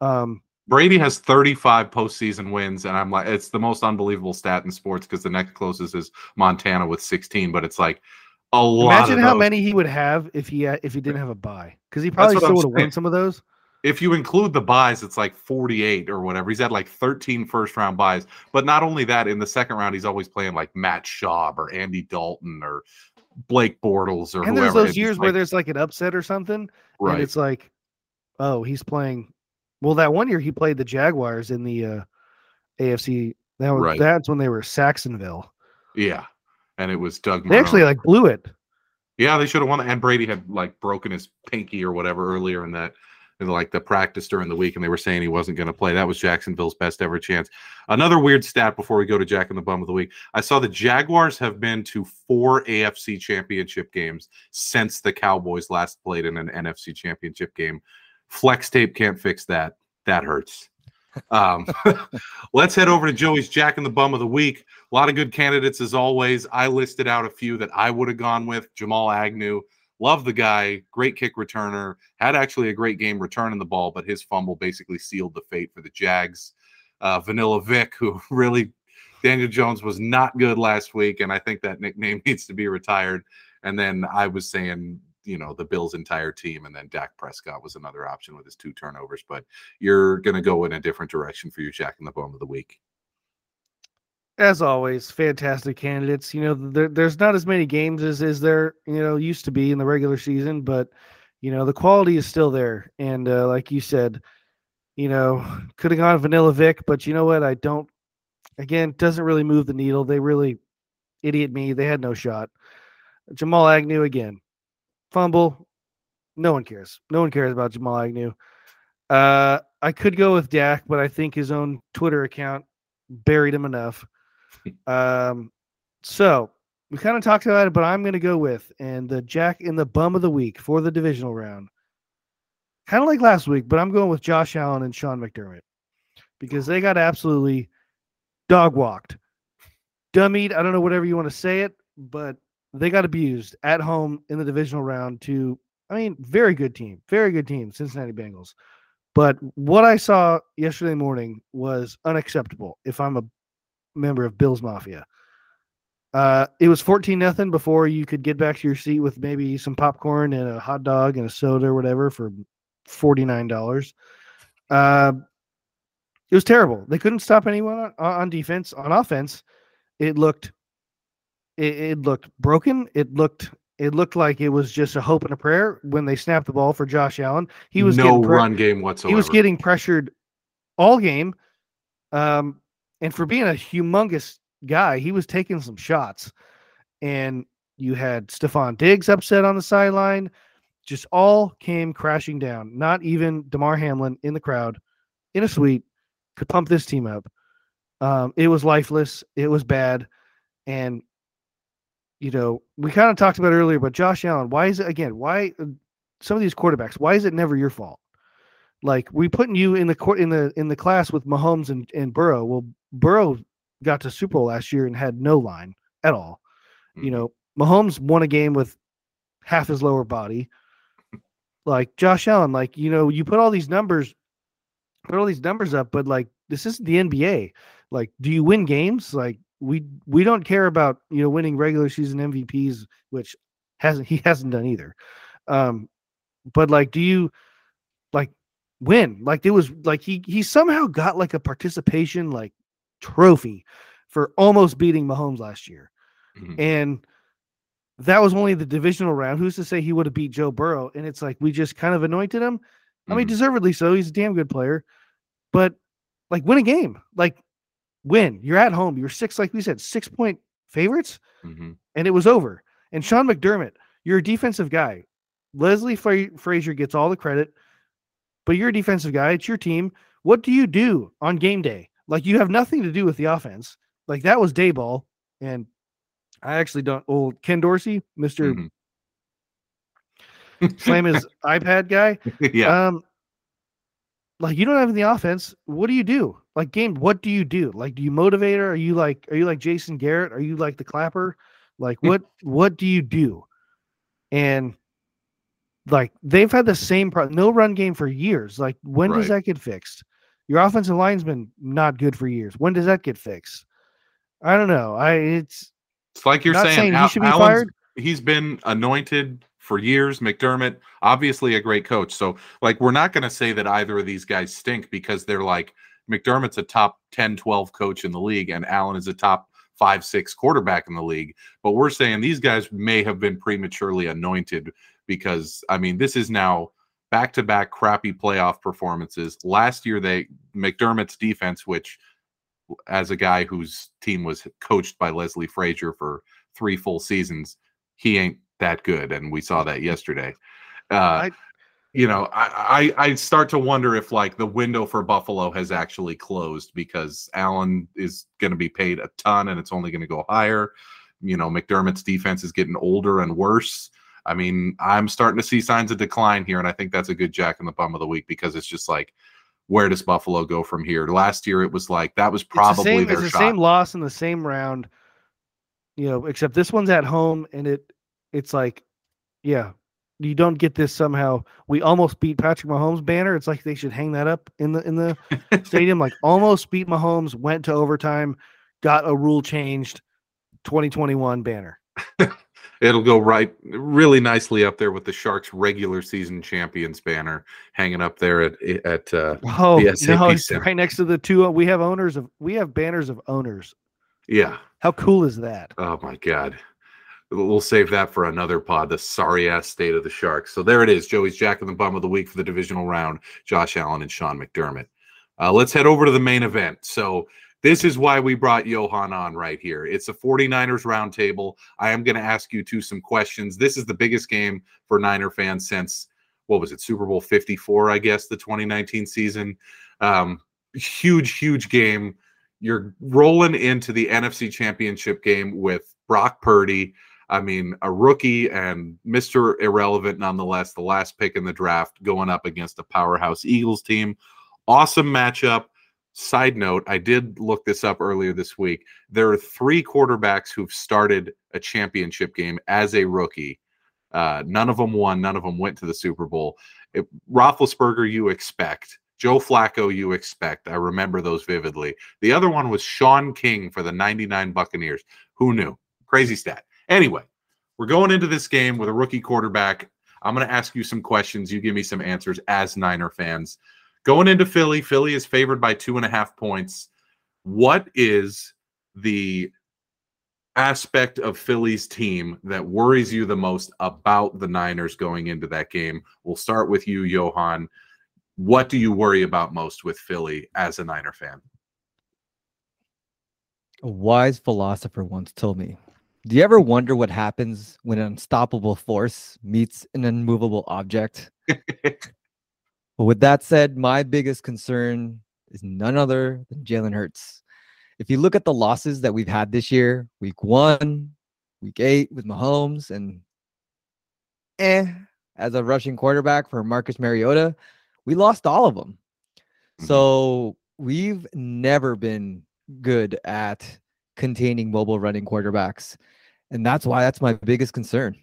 Um, Brady has 35 postseason wins, and I'm like, it's the most unbelievable stat in sports because the next closest is Montana with 16, but it's like a lot. imagine how those. many he would have if he had, if he didn't have a buy because he probably still would have won some of those. If you include the buys, it's like 48 or whatever. He's had like 13 first round buys, but not only that, in the second round, he's always playing like Matt Schaub or Andy Dalton or Blake Bortles or and there's those It's years where there's like an upset or something, and right. it's like, oh, he's playing. Well, that one year he played the Jaguars in the uh, AFC. That was, Right. That's when they were Sacksonville. Yeah, and it was Doug. They actually like blew it. Yeah, they should have won. And Brady had like broken his pinky or whatever earlier in that, in like the practice during the week, and they were saying he wasn't going to play. That was Jacksonville's best ever chance. Another weird stat before we go to Jack and the Bum of the Week. I saw the Jaguars have been to four AFC championship games since the Cowboys last played in an NFC championship game. Flex tape can't fix that. That hurts. Um, let's head over to Joey's Jack and the Bum of the Week. A lot of good candidates as always. I listed out a few that I would have gone with. Jamal Agnew, love the guy, great kick returner, had actually a great game returning the ball, but his fumble basically sealed the fate for the Jags. Uh, Vanilla Vic, who really Daniel Jones was not good last week, and I think that nickname needs to be retired. And then I was saying, you know, the Bills' entire team, and then Dak Prescott was another option with his two turnovers. But you're going to go in a different direction for your Jack in the Bone of the Week. As always, fantastic candidates. You know, there, there's not as many games as is there, you know, used to be in the regular season, but you know, the quality is still there. And uh, like you said, you know, could have gone Vanilla Vic, but you know what? I don't. Again, doesn't really move the needle. They really, idiot me. They had no shot. Jamal Agnew again, fumble. No one cares. No one cares about Jamal Agnew. Uh, I could go with Dak, but I think his own Twitter account buried him enough. Um, so we kind of talked about it, but I'm going to go with and the Jack in the bum of the week for the divisional round. Kind of like last week, but I'm going with Josh Allen and Sean McDermott because they got absolutely dog walked, dummied. I don't know whatever you want to say it, but they got abused at home in the divisional round to, I mean, very good team, very good team, Cincinnati Bengals. But what I saw yesterday morning was unacceptable if I'm a member of Bills Mafia. Uh, it was 14 nothing before you could get back to your seat with maybe some popcorn and a hot dog and a soda or whatever for $49. Uh, it was terrible. They couldn't stop anyone on, on defense. On offense, it looked it, it looked broken. It looked it looked like it was just a hope and a prayer when they snapped the ball for Josh Allen. He was no getting pre- run game whatsoever. he was getting pressured all game. Um, and for being a humongous guy, he was taking some shots. And you had Stefon Diggs upset on the sideline. Just all came crashing down. Not even Damar Hamlin in the crowd in a suite could pump this team up. Um, it was lifeless. It was bad. And, you know, we kind of talked about earlier, but Josh Allen, why is it again? Why uh, some of these quarterbacks, why is it never your fault? Like we putting you in the court in the in the class with Mahomes and, and Burrow. Well, Burrow got to Super Bowl last year and had no line at all. You Mhm. know, Mahomes won a game with half his lower body. Like Josh Allen, like you know, you put all these numbers, put all these numbers up, but like this isn't the NBA. Like, do you win games? Like we we don't care about you know winning regular season MVPs, which hasn't he hasn't done either. Um, but like, do you like win. Like it was like he he somehow got like a participation like trophy for almost beating Mahomes last year. Mhm. And that was only the divisional round. Who's to say he would have beat Joe Burrow? And it's like we just kind of anointed him. I mean, Mhm. deservedly so. He's a damn good player. But like win a game. Like win. You're at home. You're six, like we said, six point favorites, Mhm. and it was over. And Sean McDermott, you're a defensive guy. Leslie Fra- Frazier gets all the credit, but you're a defensive guy. It's your team. What do you do on game day? Like you have nothing to do with the offense. Like that was Daboll. And I actually don't. Old Ken Dorsey, mister Mhm. Slam his iPad guy. yeah. Um, like you don't have the offense. What do you do? Like game, what do you do? Like, do you motivate her? Are you like, are you like Jason Garrett? Are you like the clapper? Like, what, what do you do? And like they've had the same pro- no run game for years. Like, when does that get fixed? Your offensive line's been not good for years. When does that get fixed? I don't know. I it's It's like you're saying, saying he should be Allen's- fired. He's been anointed for years. McDermott, obviously a great coach. So, like, we're not going to say that either of these guys stink because they're like McDermott's a top 10, 12 coach in the league, and Allen is a top five, six quarterback in the league. But we're saying these guys may have been prematurely anointed because, I mean, this is now back to back crappy playoff performances. Last year, they McDermott's defense, which as a guy whose team was coached by Leslie Frazier for three full seasons, he ain't that good, and we saw that yesterday. Uh, I- you know, I, I I start to wonder if like the window for Buffalo has actually closed because Allen is going to be paid a ton, and it's only going to go higher. You know, McDermott's defense is getting older and worse. I mean, I'm starting to see signs of decline here, and I think that's a good jack in the bum of the week because it's just like, where does Buffalo go from here? Last year, it was like that was probably it's the same, their it's the same loss in the same round. You know, except this one's at home, and it it's like, yeah, you don't get this somehow. We almost beat Patrick Mahomes banner. It's like they should hang that up in the in the stadium. Like almost beat Mahomes, went to overtime, got a rule changed. 2021 banner. It'll go right really nicely up there with the Sharks regular season champions banner hanging up there at at uh Oh no, it's right next to the two. We have owners of we have banners of owners. yeah. How cool is that? Oh my god. We'll save that for another pod, the sorry ass state of the Sharks. So there it is. Joey's Jack in the Bum of the Week for the divisional round, Josh Allen and Sean McDermott. Uh, let's head over to the main event. So this is why we brought Johann on right here. It's a 49ers roundtable. I am going to ask you two some questions. This is the biggest game for Niner fans since what was it, Super Bowl 54, I guess, the 2019 season. Um, huge, huge game. You're rolling into the NFC Championship game with Brock Purdy. I mean, a rookie and Mr. Irrelevant nonetheless, the last pick in the draft going up against a powerhouse Eagles team. Awesome matchup. Side note, I did look this up earlier this week. There are three quarterbacks who've started a championship game as a rookie. Uh, none of them won. None of them went to the Super Bowl. It, Roethlisberger, you expect. Joe Flacco, you expect. I remember those vividly. The other one was Shaun King for the 99 Buccaneers. Who knew? Crazy stat. Anyway, we're going into this game with a rookie quarterback. I'm going to ask you some questions. You give me some answers as Niner fans. Going into Philly, Philly is favored by two and a half points. What is the aspect of Philly's team that worries you the most about the Niners going into that game? We'll start with you, Johann. What do you worry about most with Philly as a Niner fan? A wise philosopher once told me, Do you ever wonder what happens when an unstoppable force meets an unmovable object? But with that said, my biggest concern is none other than Jalen Hurts. If you look at the losses that we've had this year, week one, week eight with Mahomes, and eh, as a rushing quarterback for Marcus Mariota, we lost all of them. So we've never been good at containing mobile running quarterbacks. And that's why that's my biggest concern.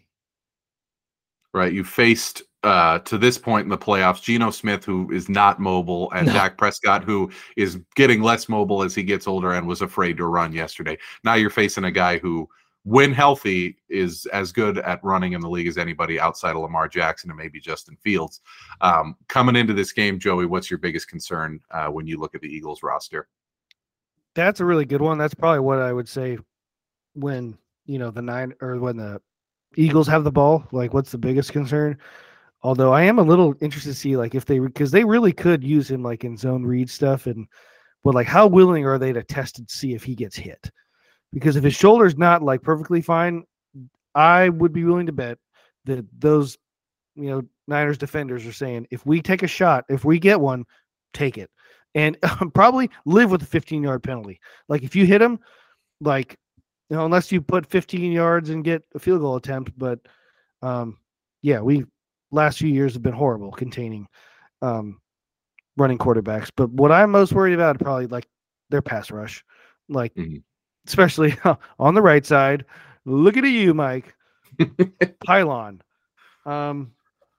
right? You faced uh, to this point in the playoffs Geno Smith, who is not mobile, and No. Dak Prescott, who is getting less mobile as he gets older and was afraid to run yesterday. Now you're facing a guy who when healthy, is as good at running in the league as anybody outside of Lamar Jackson and maybe Justin Fields. Um, coming into this game, Joey, what's your biggest concern uh, when you look at the Eagles roster? That's a really good one. That's probably what I would say when you know the nine or when the Eagles have the ball. Like, what's the biggest concern? Although I am a little interested to see like if they because they really could use him like in zone read stuff and but like how willing are they to test and see if he gets hit? Because if his shoulder's not like perfectly fine, I would be willing to bet that those you know Niners defenders are saying if we take a shot, if we get one, take it. And probably live with a 15 yard penalty. Like if you hit him, like you know, unless you put 15 yards and get a field goal attempt, but um yeah, we last few years have been horrible containing um, running quarterbacks. But what I'm most worried about probably like their pass rush, like mm-hmm. especially on the right side. Looking at you, Mike. Pylon. Um,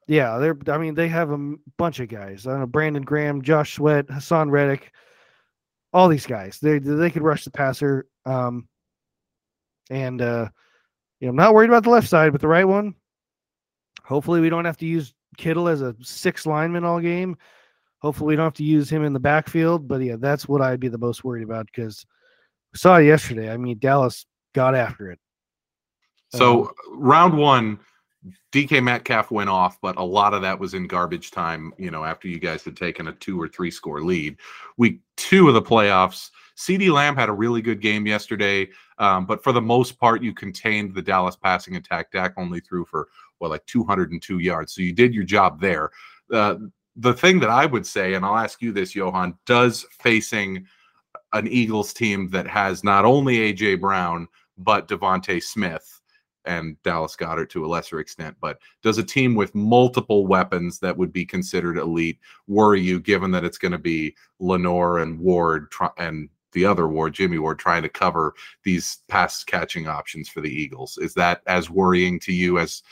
yeah, they're. I mean, they have a bunch of guys. I don't know Brandon Graham, Josh Sweat, Haason Reddick, all these guys. They they could rush the passer. Um, and uh, you know, I'm not worried about the left side, but the right one, Hopefully, we don't have to use Kittle as a six lineman all game. Hopefully, we don't have to use him in the backfield. But yeah, that's what I'd be the most worried about because we saw yesterday. I mean, Dallas got after it. So, um, round one, DK Metcalf went off, but a lot of that was in garbage time, you know, after you guys had taken a two or three score lead. Week two of the playoffs, CeeDee Lamb had a really good game yesterday, um, but for the most part, you contained the Dallas passing attack. Dak only threw for well, like 202 yards. So you did your job there. Uh, the thing that I would say, and I'll ask you this, Johann, does facing an Eagles team that has not only AJ Brown but DeVonta Smith and Dallas Goedert to a lesser extent, but does a team with multiple weapons that would be considered elite worry you, given that it's going to be Lenoir and Ward and the other Ward, Jimmy Ward, trying to cover these pass catching options for the Eagles. Is that as worrying to you as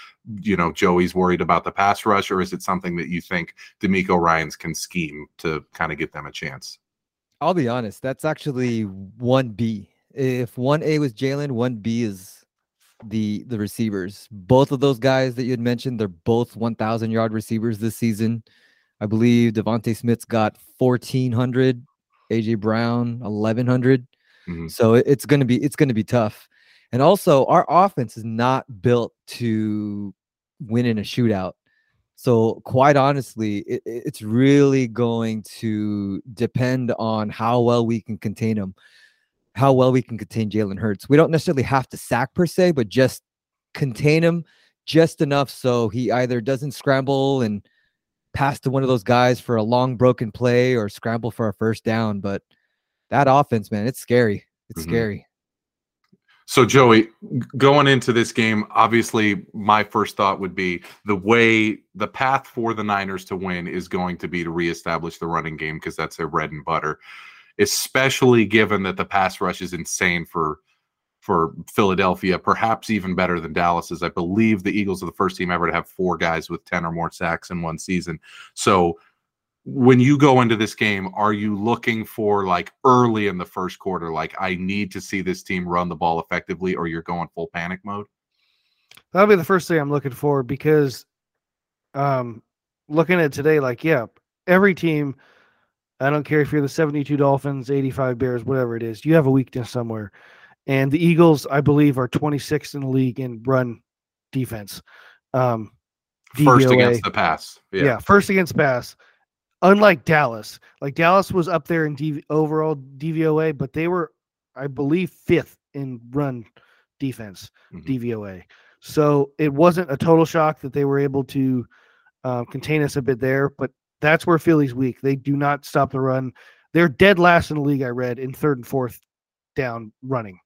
you know Joey's worried about the pass rush, or is it something that you think DeMeco Ryans can scheme to kind of get them a chance? I'll be honest, that's actually one B. If one A was Jalen, one B is the the receivers. Both of those guys that you had mentioned, they're both 1,000 yard receivers this season. I believe DeVonta Smith's got 1,400 AJ Brown 1100. Mm-hmm. So it's going to be it's going to be tough. And also our offense is not built to win in a shootout. So quite honestly, it, it's really going to depend on how well we can contain him, how well we can contain Jalen Hurts. We don't necessarily have to sack per se, but just contain him just enough so he either doesn't scramble and pass to one of those guys for a long broken play or scramble for a first down. But that offense, man, it's scary. It's mm-hmm. scary. So, Joey, going into this game, obviously, my first thought would be the way the path for the Niners to win is going to be to reestablish the running game because that's their bread and butter, especially given that the pass rush is insane for for Philadelphia, perhaps even better than Dallas is. I believe the Eagles are the first team ever to have four guys with 10 or more sacks in one season. So when you go into this game, are you looking for like early in the first quarter, like I need to see this team run the ball effectively, or you're going full panic mode? That'll be the first thing I'm looking for because um looking at today, like, yeah, every team, I don't care if you're the 72 Dolphins, 85 Bears, whatever it is, you have a weakness somewhere. And the Eagles, I believe, are 26th in the league in run defense. Um, first against the pass. Yeah. yeah, first against pass. Unlike Dallas, like Dallas was up there in DV, overall DVOA, but they were, I believe, fifth in run defense mm-hmm. DVOA. So it wasn't a total shock that they were able to uh, contain us a bit there, but that's where Philly's weak. They do not stop the run. They're dead last in the league. I read in third and fourth down running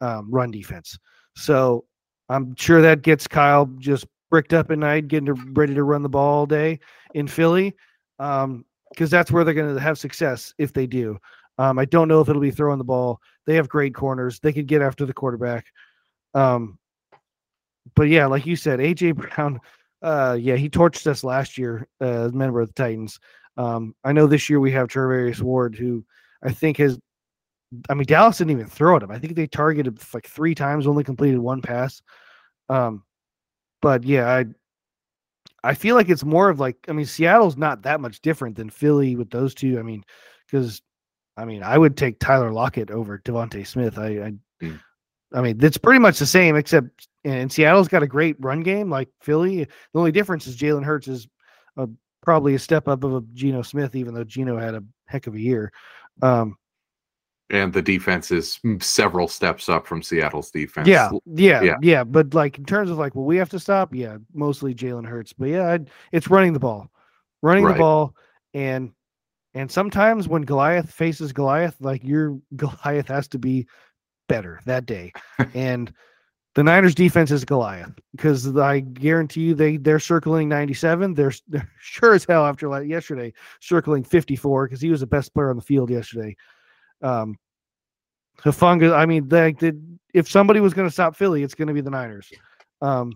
um, run defense. So I'm sure that gets Kyle just bricked up at night, getting to, ready to run the ball all day in Philly, Um because um, that's where they're going to have success if they do. Um, I don't know if it'll be throwing the ball. They have great corners. They could get after the quarterback. Um, but yeah, like you said, AJ Brown, uh, yeah, he torched us last year uh, as a member of the Titans. Um, I know this year we have Charvarius Ward, who I think has I mean, Dallas didn't even throw at him. I think they targeted like three times, only completed one pass. Um, but yeah, I I feel like it's more of like I mean, Seattle's not that much different than Philly with those two. I mean, because I mean, I would take Tyler Lockett over DeVonta Smith. I I, Mm. I mean, it's pretty much the same, except and Seattle's got a great run game like Philly. The only difference is Jalen Hurts is a, probably a step up of a Geno Smith, even though Geno had a heck of a year. Um, And the defense is several steps up from Seattle's defense. yeah, yeah, yeah. yeah, But like in terms of like well, we have to stop, yeah, mostly Jalen Hurts. But yeah, I'd, it's running the ball, running Right. the ball, and and sometimes when Goliath faces Goliath, like your Goliath has to be better that day, and the Niners defense is Goliath because I guarantee you they they're circling 97. They're, they're sure as hell after like yesterday circling 54 because he was the best player on the field yesterday. Um, Hufanga, I mean, they, they, if somebody was going to stop Philly, it's going to be the Niners. Um,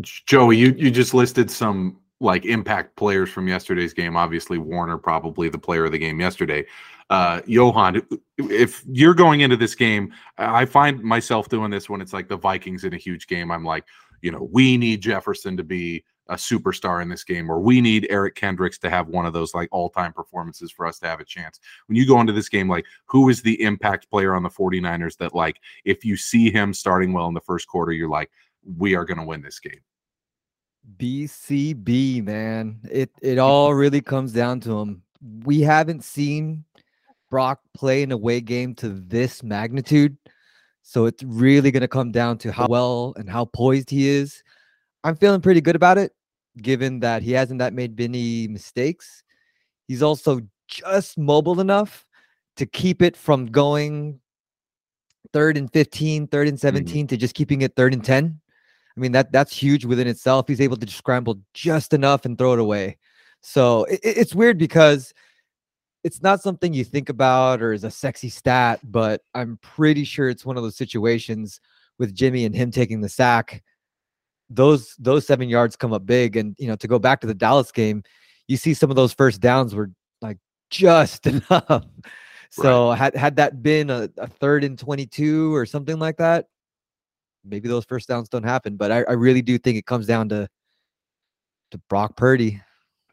Joey, you you just listed some like impact players from yesterday's game. Obviously, Warner probably the player of the game yesterday. Uh, Johann, if you're going into this game, I find myself doing this when it's like the Vikings in a huge game. I'm like, you know, we need Jefferson to be a superstar in this game, or we need Eric Kendricks to have one of those like all time performances for us to have a chance. When you go into this game, like, who is the impact player on the 49ers that, like, if you see him starting well in the first quarter, you're like, we are going to win this game? BCB, man. It it all really comes down to him. We haven't seen Brock play an away game to this magnitude. So it's really going to come down to how well and how poised he is. I'm feeling pretty good about it, given that he hasn't that made many mistakes. He's also just mobile enough to keep it from going third and 15, third and mm-hmm. 17 to just keeping it third and 10. I mean that that's huge within itself. He's able to just scramble just enough and throw it away. So it- it's weird because it's not something you think about or is a sexy stat, but I'm pretty sure it's one of those situations with Jimmy and him taking the sack. Those those seven yards come up big, and you know to go back to the Dallas game, you see some of those first downs were like just enough. So had had that been a, a third and 22 or something like that, maybe those first downs don't happen. But I, I really do think it comes down to to Brock Purdy.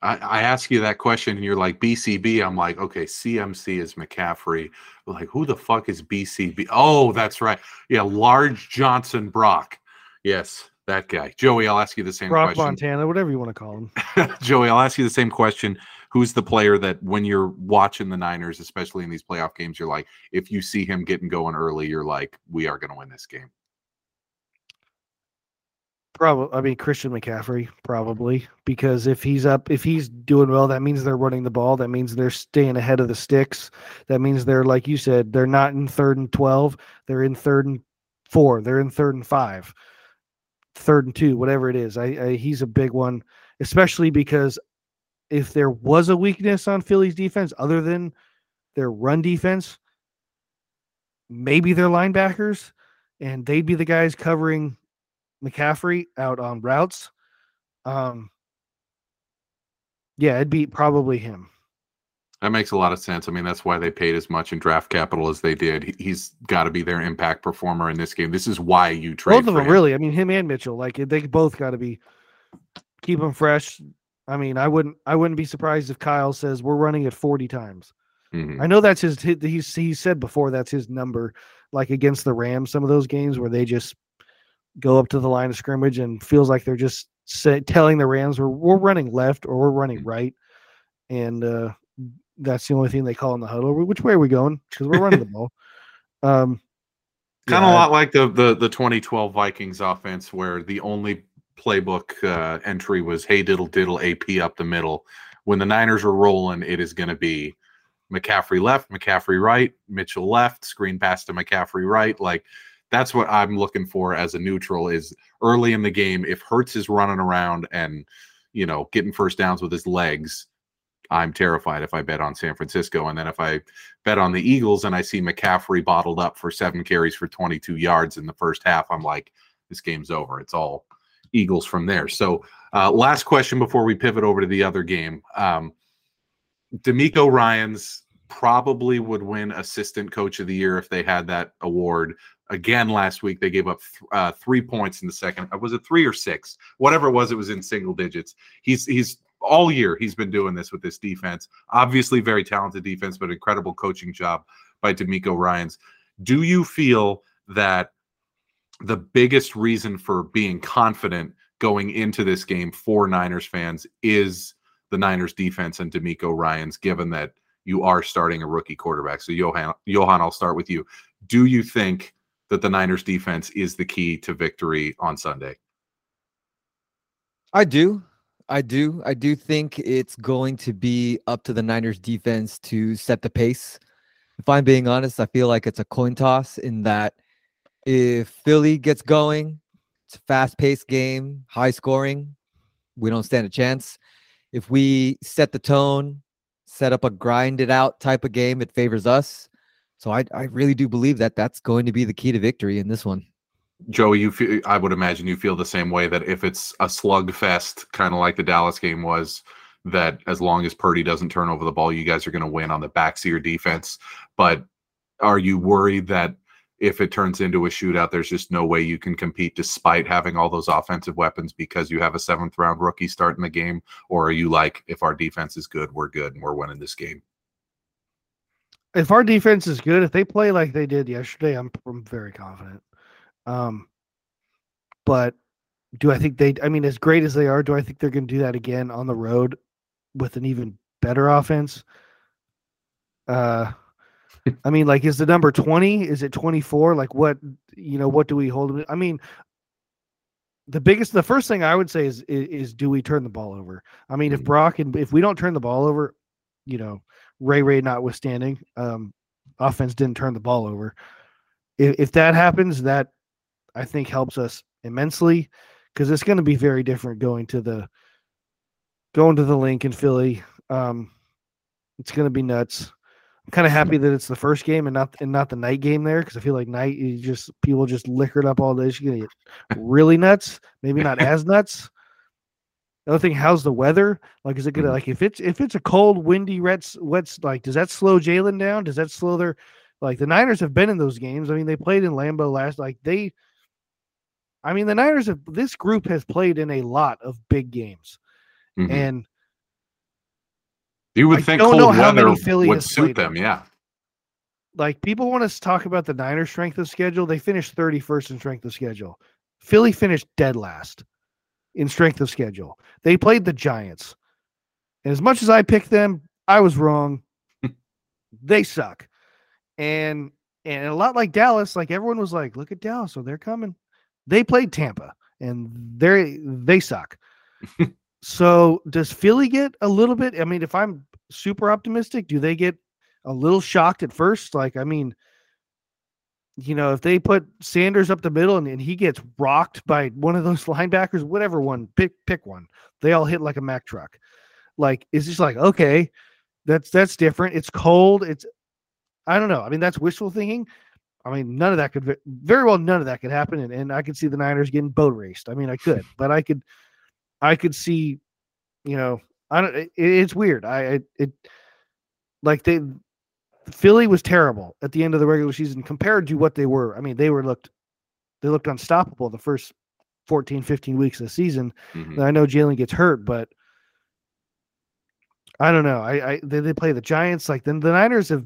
I, I ask you that question and you're like BCB. I'm like, okay, CMC is McCaffrey. Like, who the fuck is BCB? Oh, that's right. Yeah, Large Johnson Brock. Yes, that guy. Joey, I'll ask you the same Brock question. Montana, whatever you want to call him. Joey, I'll ask you the same question. Who's the player that when you're watching the Niners, especially in these playoff games, you're like, if you see him getting going early, you're like, we are going to win this game. Probably, I mean Christian McCaffrey, probably because if he's up, if he's doing well, that means they're running the ball. That means they're staying ahead of the sticks. That means they're like you said, they're not in third and twelve. They're in third and four. They're in third and five, third and two, whatever it is. I, I he's a big one, especially because if there was a weakness on Philly's defense other than their run defense, maybe their linebackers, and they'd be the guys covering McCaffrey out on routes. Um, yeah, it'd be probably him. That makes a lot of sense. I mean, that's why they paid as much in draft capital as they did. He- He's got to be their impact performer in this game. This is why you trade Both of them, him. really. I mean, him and Mitchell, like they both got to be keep them fresh. I mean, I wouldn't, I wouldn't be surprised if Kyle says we're running it forty times. Mhm. I know that's his. He's he said before that's his number. Like against the Rams, some of those games where they just go up to the line of scrimmage and feels like they're just say, telling the Rams we're we're running left or we're running Mm. right, and uh, that's the only thing they call in the huddle. Which way are we going? Because we're running the ball. Um, kind of yeah, a lot like the, the the 2012 Vikings offense, where the only playbook uh, entry was "Hey diddle diddle AP up the middle." When the Niners are rolling, it is going to be McCaffrey left, McCaffrey right, Mitchell left, screen pass to McCaffrey right. Like that's what I'm looking for as a neutral. Is early in the game if Hurts is running around and you know getting first downs with his legs. I'm terrified if I bet on San Francisco. And then if I bet on the Eagles and I see McCaffrey bottled up for seven carries for 22 yards in the first half, I'm like, this game's over. It's all Eagles from there. So, uh, last question before we pivot over to the other game. Um, DeMeco Ryans probably would win assistant coach of the year if they had that award. Again, last week they gave up th- uh, three points in the second. Uh, was it three or six? Whatever it was, it was in single digits. He's he's all year he's been doing this with this defense. Obviously, very talented defense, but incredible coaching job by DeMeco Ryans. Do you feel that the biggest reason for being confident going into this game for Niners fans is the Niners defense and DeMeco Ryans, given that you are starting a rookie quarterback. So Johann, Johann, I'll start with you. Do you think that the Niners defense is the key to victory on Sunday? I do. I do. I do think it's going to be up to the Niners defense to set the pace. If I'm being honest, I feel like it's a coin toss in that if Philly gets going, it's a fast paced game, high scoring. We don't stand a chance. If we set the tone, set up a grind it out type of game, it favors us. So I, I really do believe that that's going to be the key to victory in this one. Joey, you feel, I would imagine you feel the same way that if it's a slugfest, kind of like the Dallas game was, that as long as Purdy doesn't turn over the ball, you guys are going to win on the backs of your defense. But are you worried that if it turns into a shootout, there's just no way you can compete despite having all those offensive weapons because you have a seventh round rookie starting the game? Or are you like, if our defense is good, we're good and we're winning this game? If our defense is good, if they play like they did yesterday, I'm, I'm very confident. Um, but do I think they, I mean, as great as they are, do I think they're going to do that again on the road with an even better offense? Uh, I mean, like, is the number 20? Is it 24? Like, what, you know, what do we hold? I mean, the biggest, the first thing I would say is, is, is do we turn the ball over? I mean, if mm-hmm. Brock and if we don't turn the ball over, you know, Ray Ray notwithstanding, um, offense didn't turn the ball over. If, if that happens, that I think helps us immensely because it's going to be very different going to the going to the Linc in Philly. Um, it's going to be nuts. I'm kind of happy that it's the first game and not and not the night game there because I feel like night you just people just liquored up all day. You're gonna get really nuts. Maybe not as nuts. The other thing, how's the weather? Like, is it gonna mm-hmm. like if it's if it's a cold, windy, wet, wet like does that slow Jalen down? Does that slow their like the Niners have been in those games? I mean, they played in Lambeau last. Like they, I mean, the Niners have this group has played in a lot of big games, mm-hmm. and you would I think cold weather would suit them, yeah. Like people want to talk about the Niners' strength of schedule. They finished 31st in strength of schedule. Philly finished dead last in strength of schedule. They played the Giants. And as much as I picked them, I was wrong. they suck. And and a lot like Dallas, like everyone was like, look at Dallas, so they're coming. They played Tampa and they they suck. So does Philly get a little bit? I mean, if I'm super optimistic, do they get a little shocked at first? Like, I mean, you know, if they put Sanders up the middle and, and he gets rocked by one of those linebackers, whatever one, pick pick one. They all hit like a Mack truck. Like, it's just like, okay, that's that's different. It's cold. It's I don't know. I mean, that's wishful thinking. I mean, none of that could very well none of that could happen. And, and I could see the Niners getting boat raced. I mean, I could, but I could I could see, you know, I don't. It, it's weird. I it, it like they Philly was terrible at the end of the regular season compared to what they were. I mean, they were looked they looked unstoppable the first 14, 15 weeks of the season. Mm-hmm. I know Jalen gets hurt, but I don't know. I, I they, they play the Giants like then the Niners have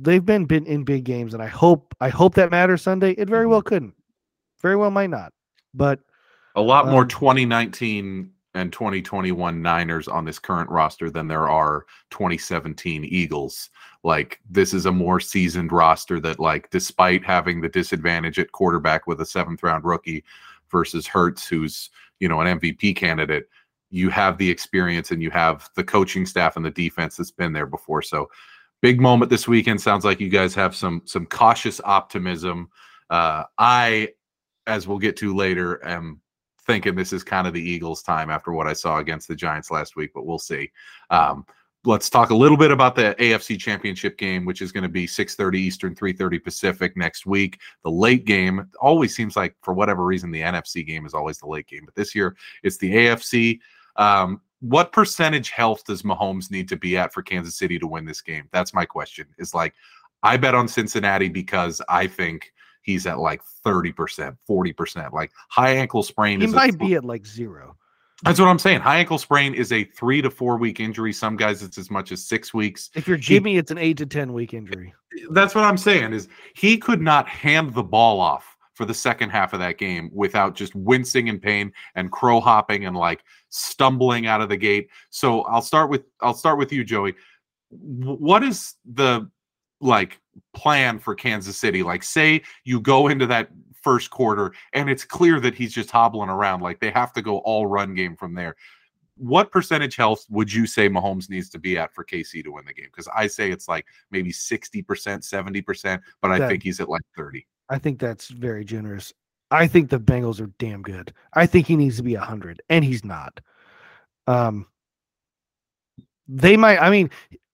they've been been in big games, and I hope I hope that matters Sunday. It very well mm-hmm. couldn't, very well might not, but a lot more um, 2019 and 2021 Niners on this current roster than there are 2017 Eagles. Like this is a more seasoned roster that like despite having the disadvantage at quarterback with a seventh round rookie versus Hurts, who's, you know, an MVP candidate, you have the experience and you have the coaching staff and the defense that's been there before. So big moment this weekend. Sounds like you guys have some some cautious optimism. Uh I as we'll get to later am thinking this is kind of the Eagles' time after what I saw against the Giants last week, but we'll see. Um, let's talk a little bit about the AFC Championship game, which is going to be 6:30 Eastern, 3:30 Pacific next week. The late game always seems like, for whatever reason, the NFC game is always the late game, but this year it's the AFC. Um, what percentage health does Mahomes need to be at for Kansas City to win this game? That's my question. Is like I bet on Cincinnati because I think he's at like 30%, 40%. Like high ankle sprain He is a might th- be at like zero. That's what I'm saying. High ankle sprain is a 3 to 4 week injury. Some guys it's as much as 6 weeks. If you're Jimmy, it's an eight to ten week injury. That's what I'm saying is he could not hand the ball off for the second half of that game without just wincing in pain and crow hopping and like stumbling out of the gate. So I'll start with I'll start with you, Joey. What is the like plan for Kansas City? Like say you go into that first quarter and it's clear that he's just hobbling around like they have to go all run game from there. What percentage health would you say Mahomes needs to be at for KC to win the game? Because I say it's like maybe 60%, 70%, but I That- think he's at like 30. I think that's very generous. I think the Bengals are damn good. I think he needs to be a hundred, and he's not. Um, they might. I mean,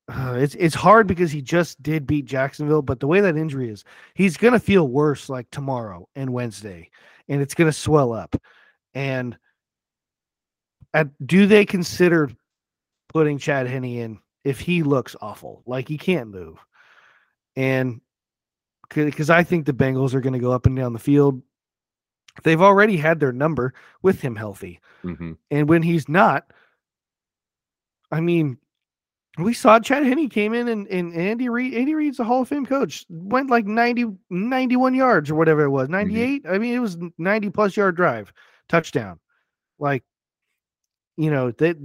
uh, it's it's hard because he just did beat Jacksonville, but the way that injury is, he's gonna feel worse like tomorrow and Wednesday, and it's gonna swell up. And at, do they consider putting Chad Henne in if he looks awful, like he can't move? And because I think the Bengals are going to go up and down the field. They've already had their number with him healthy. Mhm. And when he's not, I mean, we saw Chad Henne came in and, and Andy Reid, Andy Reid's a Hall of Fame coach, went like 90, 91 yards or whatever it was, 98. I mean, it was 90 plus yard drive, touchdown. Like, you know, that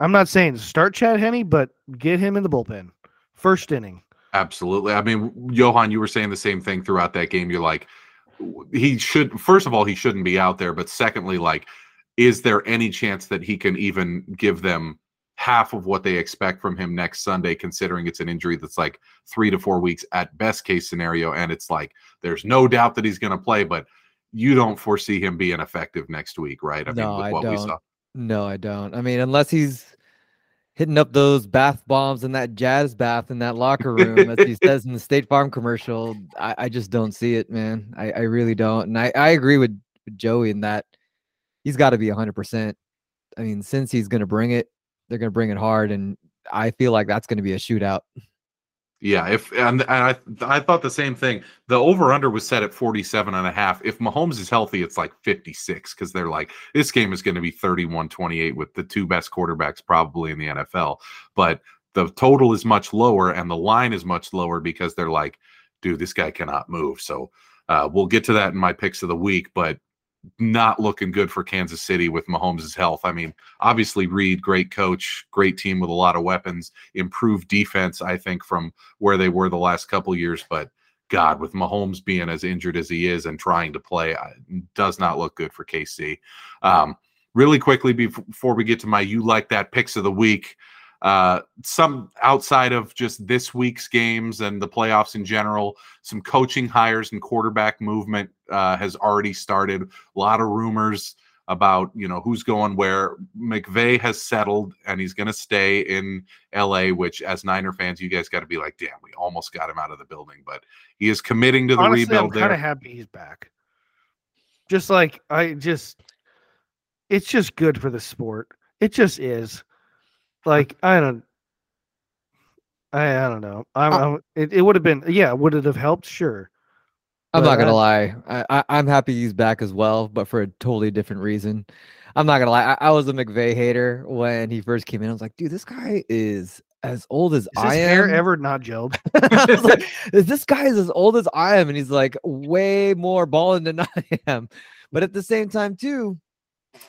I'm not saying start Chad Henne, but get him in the bullpen. First inning. Absolutely. I mean, Johann, you were saying the same thing throughout that game. You're like, he should, first of all, he shouldn't be out there. But secondly, like, is there any chance that he can even give them half of what they expect from him next Sunday, considering it's an injury that's like three to four weeks at best case scenario? And it's like, there's no doubt that he's going to play, but you don't foresee him being effective next week, right? I No, mean, with I what don't. saw. No, I don't. I mean, unless he's hitting up those bath bombs in that jazz bath in that locker room, as he says in the State Farm commercial, I, I just don't see it, man. I, I really don't. And I, I agree with, with Joey in that he's got to be 100%. I mean, since he's going to bring it, they're going to bring it hard. And I feel like that's going to be a shootout. Yeah, if and, and I I thought the same thing. The over under was set at 47 and a half. If Mahomes is healthy, it's like 56 cuz they're like this game is going to be 31-28 with the two best quarterbacks probably in the NFL. But the total is much lower and the line is much lower because they're like dude, this guy cannot move. So uh, we'll get to that in my picks of the week, but not looking good for Kansas City with Mahomes' health. I mean, obviously Reid, great coach, great team with a lot of weapons, improved defense, I think, from where they were the last couple years. But God, with Mahomes being as injured as he is and trying to play, does not look good for KC. Um, really quickly before we get to my you like that picks of the week, uh, some outside of just this week's games and the playoffs in general, some coaching hires and quarterback movement uh, has already started. A lot of rumors about you know who's going where. McVay has settled and he's going to stay in LA. Which, as Niner fans, you guys got to be like, damn, we almost got him out of the building, but he is committing to the Honestly, I'm rebuild kind of happy he's back. Just like I just, it's just good for the sport. It just is. Like I don't, I I don't know. I'm, Uh, I'm it, it would have been yeah. Would it have helped? Sure. I'm But not gonna I- lie. I, I I'm happy he's back as well, but for a totally different reason. I'm not gonna lie. I, I was a McVay hater when he first came in. I was like, dude, this guy is as old as I hair am. ever not gelled? Like, this guy is as old as I am, and he's like way more balling than I am. But at the same time, too,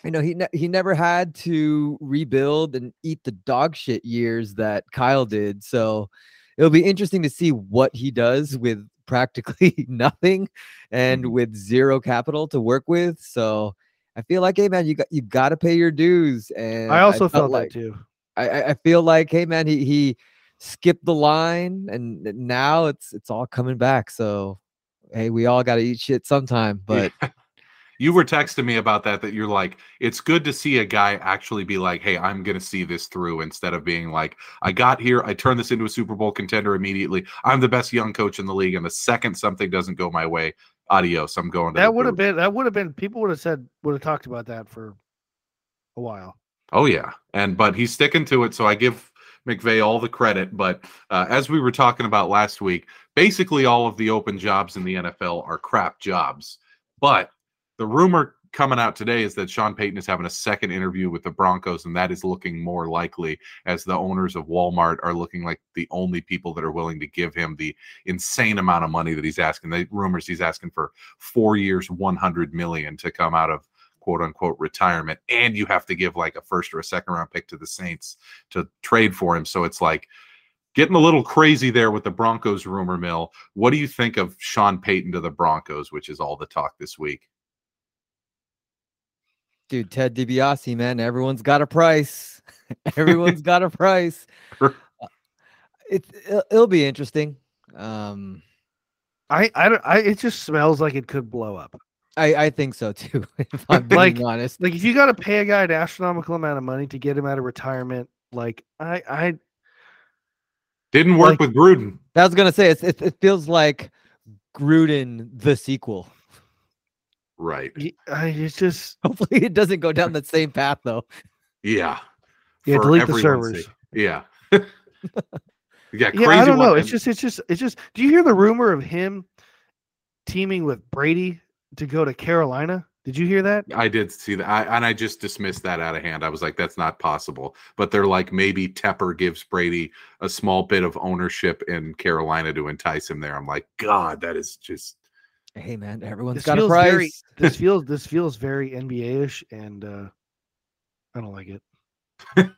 you know, he ne- he never had to rebuild and eat the dog shit years that Kyle did. So it'll be interesting to see what he does with practically nothing and Mhm. with zero capital to work with. So I feel like, hey man, you got you got to pay your dues. And I also felt felt like that too. I, I- I feel like, hey man, he he skipped the line, and now it's it's all coming back. So, hey, we all got to eat shit sometime. But you were texting me about that that you're like it's good to see a guy actually be like hey i'm gonna see this through instead of being like i got here i turned this into a super bowl contender immediately i'm the best young coach in the league and the second something doesn't go my way adios i'm going to That would have been that would have been people would have said would have talked about that for a while. Oh yeah, and but he's sticking to it. So I give McVay all the credit. But uh, as we were talking about last week, basically all of the open jobs in the NFL are crap jobs. But the rumor coming out today is that Sean Payton is having a second interview with the Broncos, and that is looking more likely as the owners of Walmart are looking like the only people that are willing to give him the insane amount of money that he's asking. The rumors he's asking for four years, 100 million to come out of quote unquote retirement, and you have to give like a first or a second round pick to the Saints to trade for him. So it's like getting a little crazy there with the Broncos rumor mill. What do you think of Sean Payton to the Broncos, which is all the talk this week? Dude, Ted DiBiase, man, everyone's got a price. everyone's got a price. Uh, it, it'll, it'll be interesting. Um, I I don't I it just smells like it could blow up. I I think so too. If I'm being Like- honest, Like if you got to pay a guy an astronomical amount of money to get him out of retirement, like I I Didn't work Like- with Gruden. I was gonna say it it feels like Gruden the sequel. Right. I uh, it's just Hopefully, it doesn't go down that same path though. Yeah. yeah For delete the servers. sake. Yeah. yeah, Yeah, I don't know. It's just it's just it's just. Do you hear the rumor of him teaming with Brady to go to Carolina? Did you hear that? I did see that, I, and I just dismissed that out of hand. I was like, "That's not possible." But they're like, maybe Tepper gives Brady a small bit of ownership in Carolina to entice him there. I'm like, God, that is just Hey man, everyone's This got a price. very- This feels this feels very NBA ish, and uh I don't like it.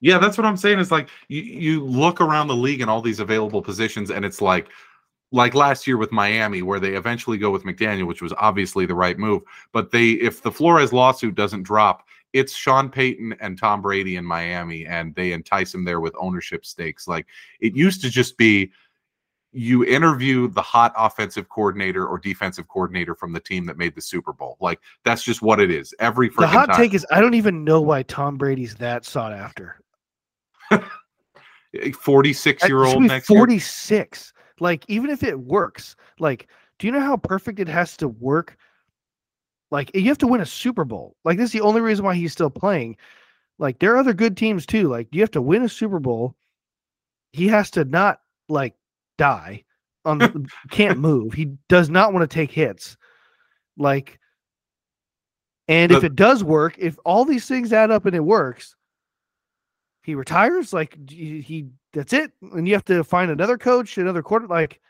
Yeah, that's what I'm saying. Is like you, you look around the league and all these available positions, and it's like like last year with Miami, where they eventually go with McDaniel, which was obviously the right move. But they if the Flores lawsuit doesn't drop, it's Sean Payton and Tom Brady in Miami, and they entice him there with ownership stakes. Like it used to just be you interview the hot offensive coordinator or defensive coordinator from the team that made the Super Bowl. Like that's just what it is. Every The hot time. take is I don't even know why Tom Brady's that sought after. 46 year old next year. 46. Like, even if it works, like, do you know how perfect it has to work? Like, you have to win a Super Bowl. Like, this is the only reason why he's still playing. Like, there are other good teams too. Like, you have to win a Super Bowl. He has to not like die on um, can't move. He does not want to take hits. Like, and if it does work, if all these things add up and it works, he retires. Like he, he that's it. And you have to find another coach, another quarter. Like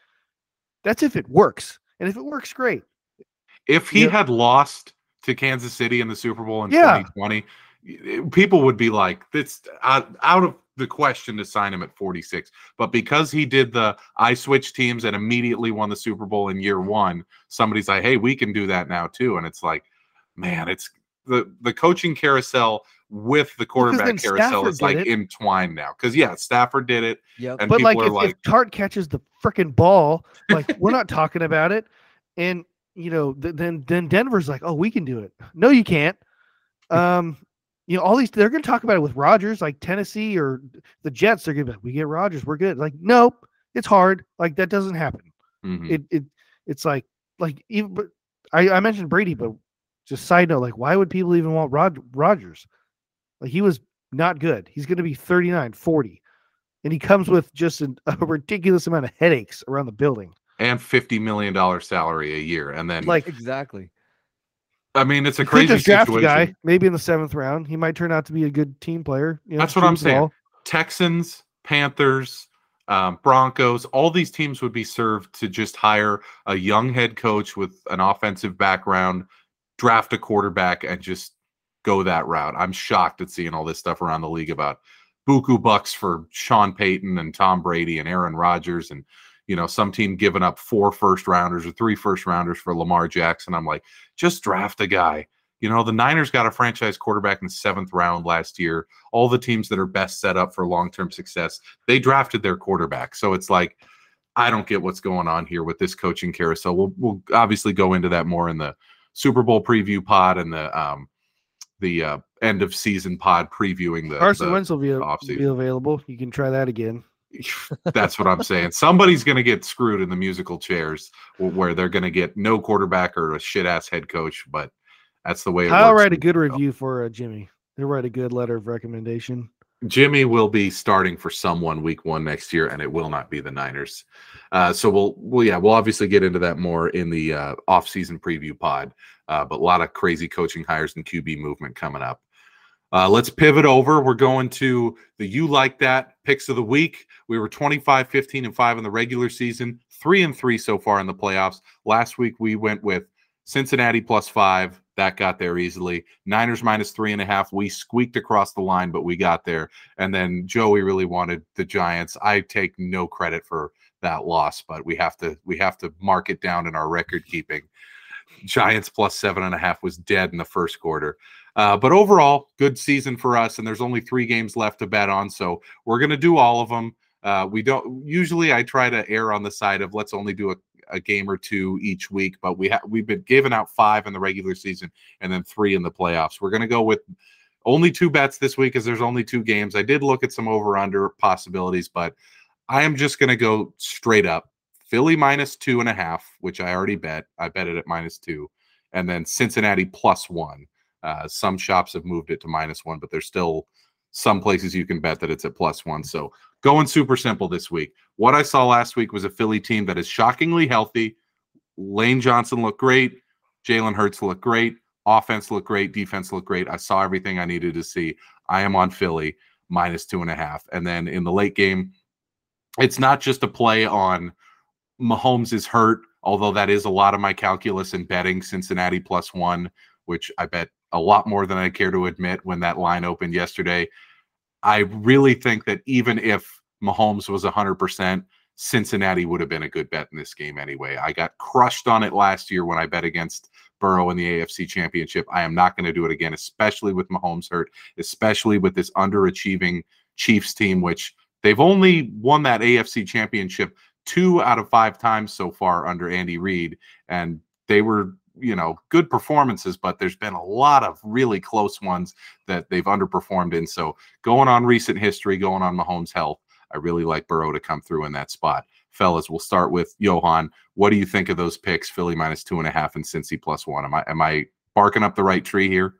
that's if it works. And if it works, great. if he had lost to Kansas City in the Super Bowl in Yeah. 2020, y- people would be like, "It's out, out of the question to sign him at 46." But because he did the I switched teams and immediately won the Super Bowl in year one, somebody's like, "Hey, we can do that now too." And it's like, man, it's the the coaching carousel with the quarterback carousel Stafford is like it. entwined now. Because yeah, Stafford did it, Yeah, and but people like are if, like, if Tart catches the freaking ball, like we're not talking about it. And you know, th- then then Denver's like, oh, we can do it. No, you can't. Um, you know, all these they're gonna talk about it with Rodgers, like Tennessee or the Jets, they're gonna be like, we get Rodgers, we're good. Like, nope, it's hard. Like that doesn't happen. mhm. it it it's like like even but I, I mentioned Brady, but just side note, like why would people even want Rod Rodgers? Like he was not good. He's going to be 39, 40. And he comes with just an, a ridiculous amount of headaches around the building. and 50 million dollar salary a year, and then Like exactly. I mean, it's a you crazy draft situation. guy, maybe in the seventh round. He might turn out to be a good team player. you know, That's what I'm saying. ball. Texans, Panthers, um, Broncos, all these teams would be served to just hire a young head coach with an offensive background, draft a quarterback, and just go that route. I'm shocked at seeing all this stuff around the league about buku bucks for Sean Payton and Tom Brady and Aaron Rodgers and you know some team giving up four first rounders or three first rounders for Lamar Jackson. I'm like, just draft a guy. You know, the Niners got a franchise quarterback in the seventh round last year. All the teams that are best set up for long term success, they drafted their quarterback. So it's like, I don't get what's going on here with this coaching carousel. We'll, we'll obviously go into that more in the Super Bowl preview pod and the um, the uh, end of season pod previewing the. Carson the- Wentz will be, a- be available. You can try that again. That's what I'm saying. Somebody's going to get screwed in the musical chairs where they're going to get no quarterback or a shit ass head coach, but that's the way it I'll write a good review for uh, Jimmy. They'll write a good letter of recommendation. Jimmy will be starting for someone week one next year, and it will not be the Niners. Uh, so we'll, well, yeah, we'll obviously get into that more in the uh, off-season preview pod. Uh, but a lot of crazy coaching hires and QB movement coming up. Uh, let's pivot over. We're going to the You Like That picks of the week. We were 25, 15, and 5 in the regular season, 3 and 3 so far in the playoffs. Last week we went with Cincinnati plus 5. That got there easily. Niners minus three and a half. We squeaked across the line, but we got there. And then Joey really wanted the Giants. I take no credit for that loss, but we have to we have to mark it down in our record keeping. Giants plus seven and a half was dead in the first quarter. Uh, but overall, good season for us, and there's only three games left to bet on, so we're going to do all of them. Uh, we don't usually. I try to err on the side of let's only do a, a game or two each week, but we have we've been giving out five in the regular season and then three in the playoffs. We're going to go with only two bets this week, as there's only two games. I did look at some over under possibilities, but I am just going to go straight up Philly minus two and a half, which I already bet. I bet it at minus two, and then Cincinnati plus one. Uh, some shops have moved it to minus one, but there's still some places you can bet that it's at plus one. So going super simple this week. What I saw last week was a Philly team that is shockingly healthy. Lane Johnson looked great. Jalen Hurts looked great. Offense looked great. Defense looked great. I saw everything I needed to see. I am on Philly minus two and a half. And then in the late game, it's not just a play on Mahomes is hurt, although that is a lot of my calculus in betting Cincinnati plus one, which I bet a lot more than I care to admit when that line opened yesterday. I really think that even if Mahomes was 100%, Cincinnati would have been a good bet in this game anyway. I got crushed on it last year when I bet against Burrow in the AFC Championship. I am not going to do it again, especially with Mahomes hurt, especially with this underachieving Chiefs team, which they've only won that AFC Championship two out of five times so far under Andy Reid. And they were, you know, good performances, but there's been a lot of really close ones that they've underperformed in. So going on recent history, going on Mahomes' health, I really like Burrow to come through in that spot. Fellas, we'll start with Johann. What do you think of those picks? Philly minus two and a half and Cincy plus one. Am I am I barking up the right tree here?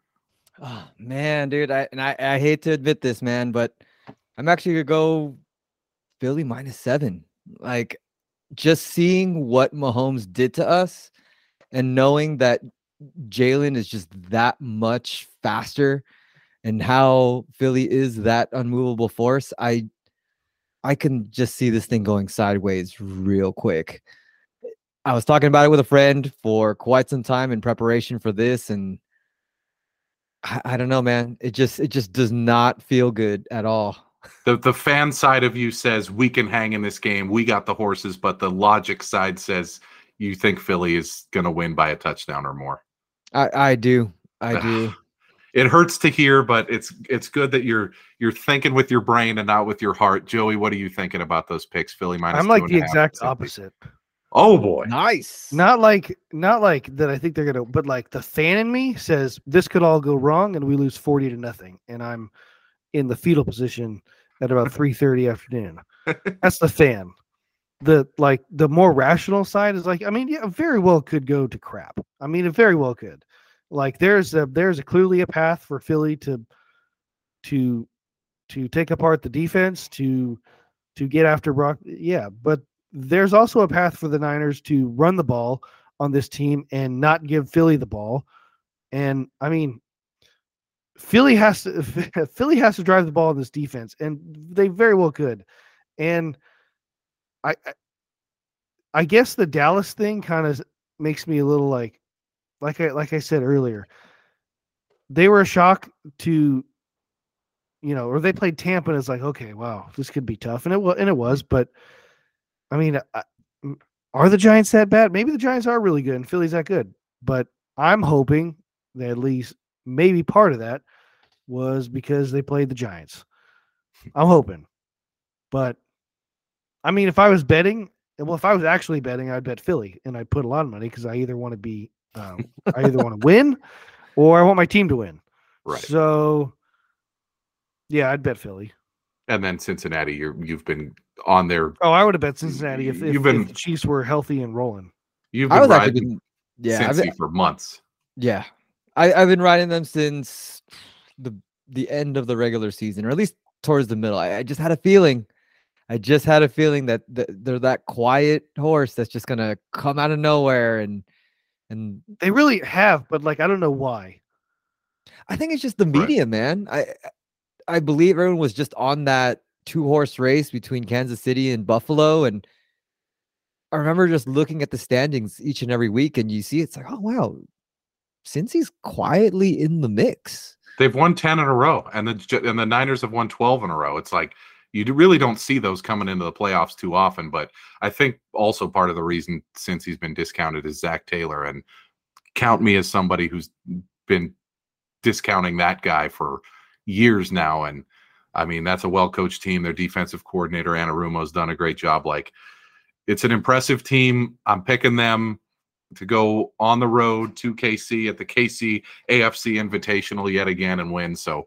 Oh man, dude. I and I, I hate to admit this, man, but I'm actually gonna go Philly minus seven. Like just seeing what Mahomes did to us and knowing that Jalen is just that much faster and how Philly is that unmovable force, I I can just see this thing going sideways real quick. I was talking about it with a friend for quite some time in preparation for this, and I, I don't know, man. It just it just does not feel good at all the the fan side of you says we can hang in this game. We got the horses, but the logic side says you think Philly is going to win by a touchdown or more. I I do. I do. it hurts to hear, but it's it's good that you're you're thinking with your brain and not with your heart. Joey, what are you thinking about those picks? Philly minus. I'm like the exact opposite. Oh boy, nice. Not like not like that. I think they're gonna, but like the fan in me says this could all go wrong and we lose forty to nothing, and I'm in the fetal position at about 3:30 afternoon. That's the fan. The like the more rational side is like, I mean, yeah, very well could go to crap. I mean, it very well could. Like there's a there's a clearly a path for Philly to to to take apart the defense, to to get after Brock. Yeah, but there's also a path for the Niners to run the ball on this team and not give Philly the ball. And I mean, Philly has to Philly has to drive the ball in this defense, and they very well could. And I, I guess the Dallas thing kind of makes me a little like, like I like I said earlier, they were a shock to, you know, or they played Tampa and it's like, okay, wow, this could be tough, and it was, and it was. But I mean, I, are the Giants that bad? Maybe the Giants are really good, and Philly's that good. But I'm hoping that at least maybe part of that was because they played the Giants. I'm hoping. But I mean, if I was betting, well, if I was actually betting, I'd bet Philly and I'd put a lot of money because I either want to be, um, I either want to win or I want my team to win. Right. So, yeah, I'd bet Philly. And then Cincinnati, you're you've been on there. Oh, I would have bet Cincinnati if, if, been, if the Chiefs were healthy and rolling. You've been riding yeah, Cincy been, for months. Yeah, I, I've been riding them since the the end of the regular season, or at least towards the middle. I, I just had a feeling. I just had a feeling that th- they're that quiet horse that's just gonna come out of nowhere and and They really have, but like I don't know why. I think it's just the Right. media, man. I I believe everyone was just on that two horse race between Kansas City and Buffalo, and I remember just looking at the standings each and every week, and you see it's like, oh wow, Cincy's quietly in the mix. They've won 10 in a row, and the and the Niners have won 12 in a row. It's like you really don't see those coming into the playoffs too often. But I think also part of the reason Cincy's been discounted is Zac Taylor, and count me as somebody who's been discounting that guy for years now. And I mean, that's a well coached team. Their defensive coordinator anna Anarumo's done a great job. Like, it's an impressive team. I'm picking them to go on the road to KC at the KC AFC Invitational yet again and win. So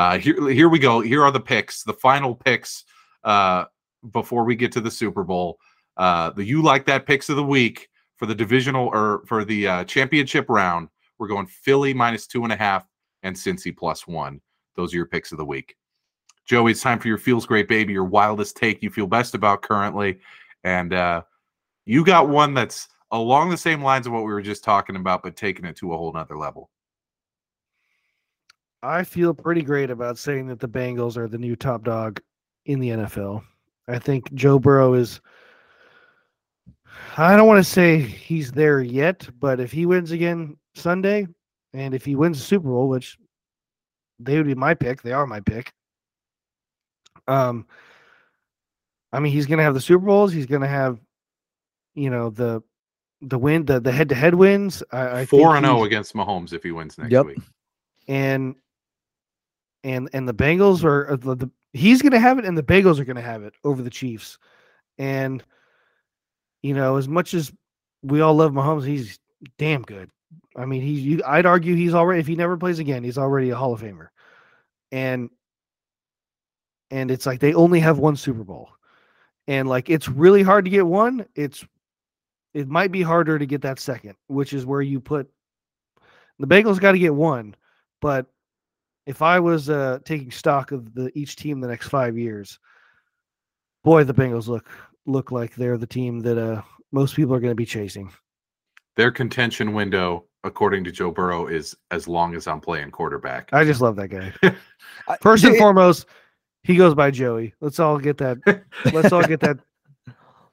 uh, here, here we go. Here are the picks, the final picks uh, before we get to the Super Bowl. Uh, the you like that picks of the week for the divisional or for the uh, championship round. We're going Philly minus two and a half and Cincy plus one. Those are your picks of the week. Joey, it's time for your feels great baby, your wildest take you feel best about currently, and uh, you got one that's along the same lines of what we were just talking about, but taking it to a whole nother level. I feel pretty great about saying that the Bengals are the new top dog in the NFL. I think Joe Burrow is. I don't want to say he's there yet, but if he wins again Sunday, and if he wins the Super Bowl, which they would be my pick, they are my pick. Um, I mean, he's going to have the Super Bowls. He's going to have, you know, the the win, the the head to head wins. I, I Four think and zero he's- against Mahomes if he wins next Yep. week. and and and the Bengals are are the, the he's going to have it, and the Bengals are going to have it over the Chiefs. And you know, as much as we all love Mahomes, he's damn good. I mean, he's you, I'd argue he's already if he never plays again, he's already a Hall of Famer. And and it's like they only have one Super Bowl, and like it's really hard to get one. It's it might be harder to get that second, which is where you put the Bengals got to get one, but if I was uh, taking stock of the each team the next five years, boy, the Bengals look look like they're the team that uh, most people are going to be chasing. Their contention window, according to Joe Burrow, is as long as I'm playing quarterback. I just love that guy. First and foremost, he goes by Joey. Let's all get that. Let's all get that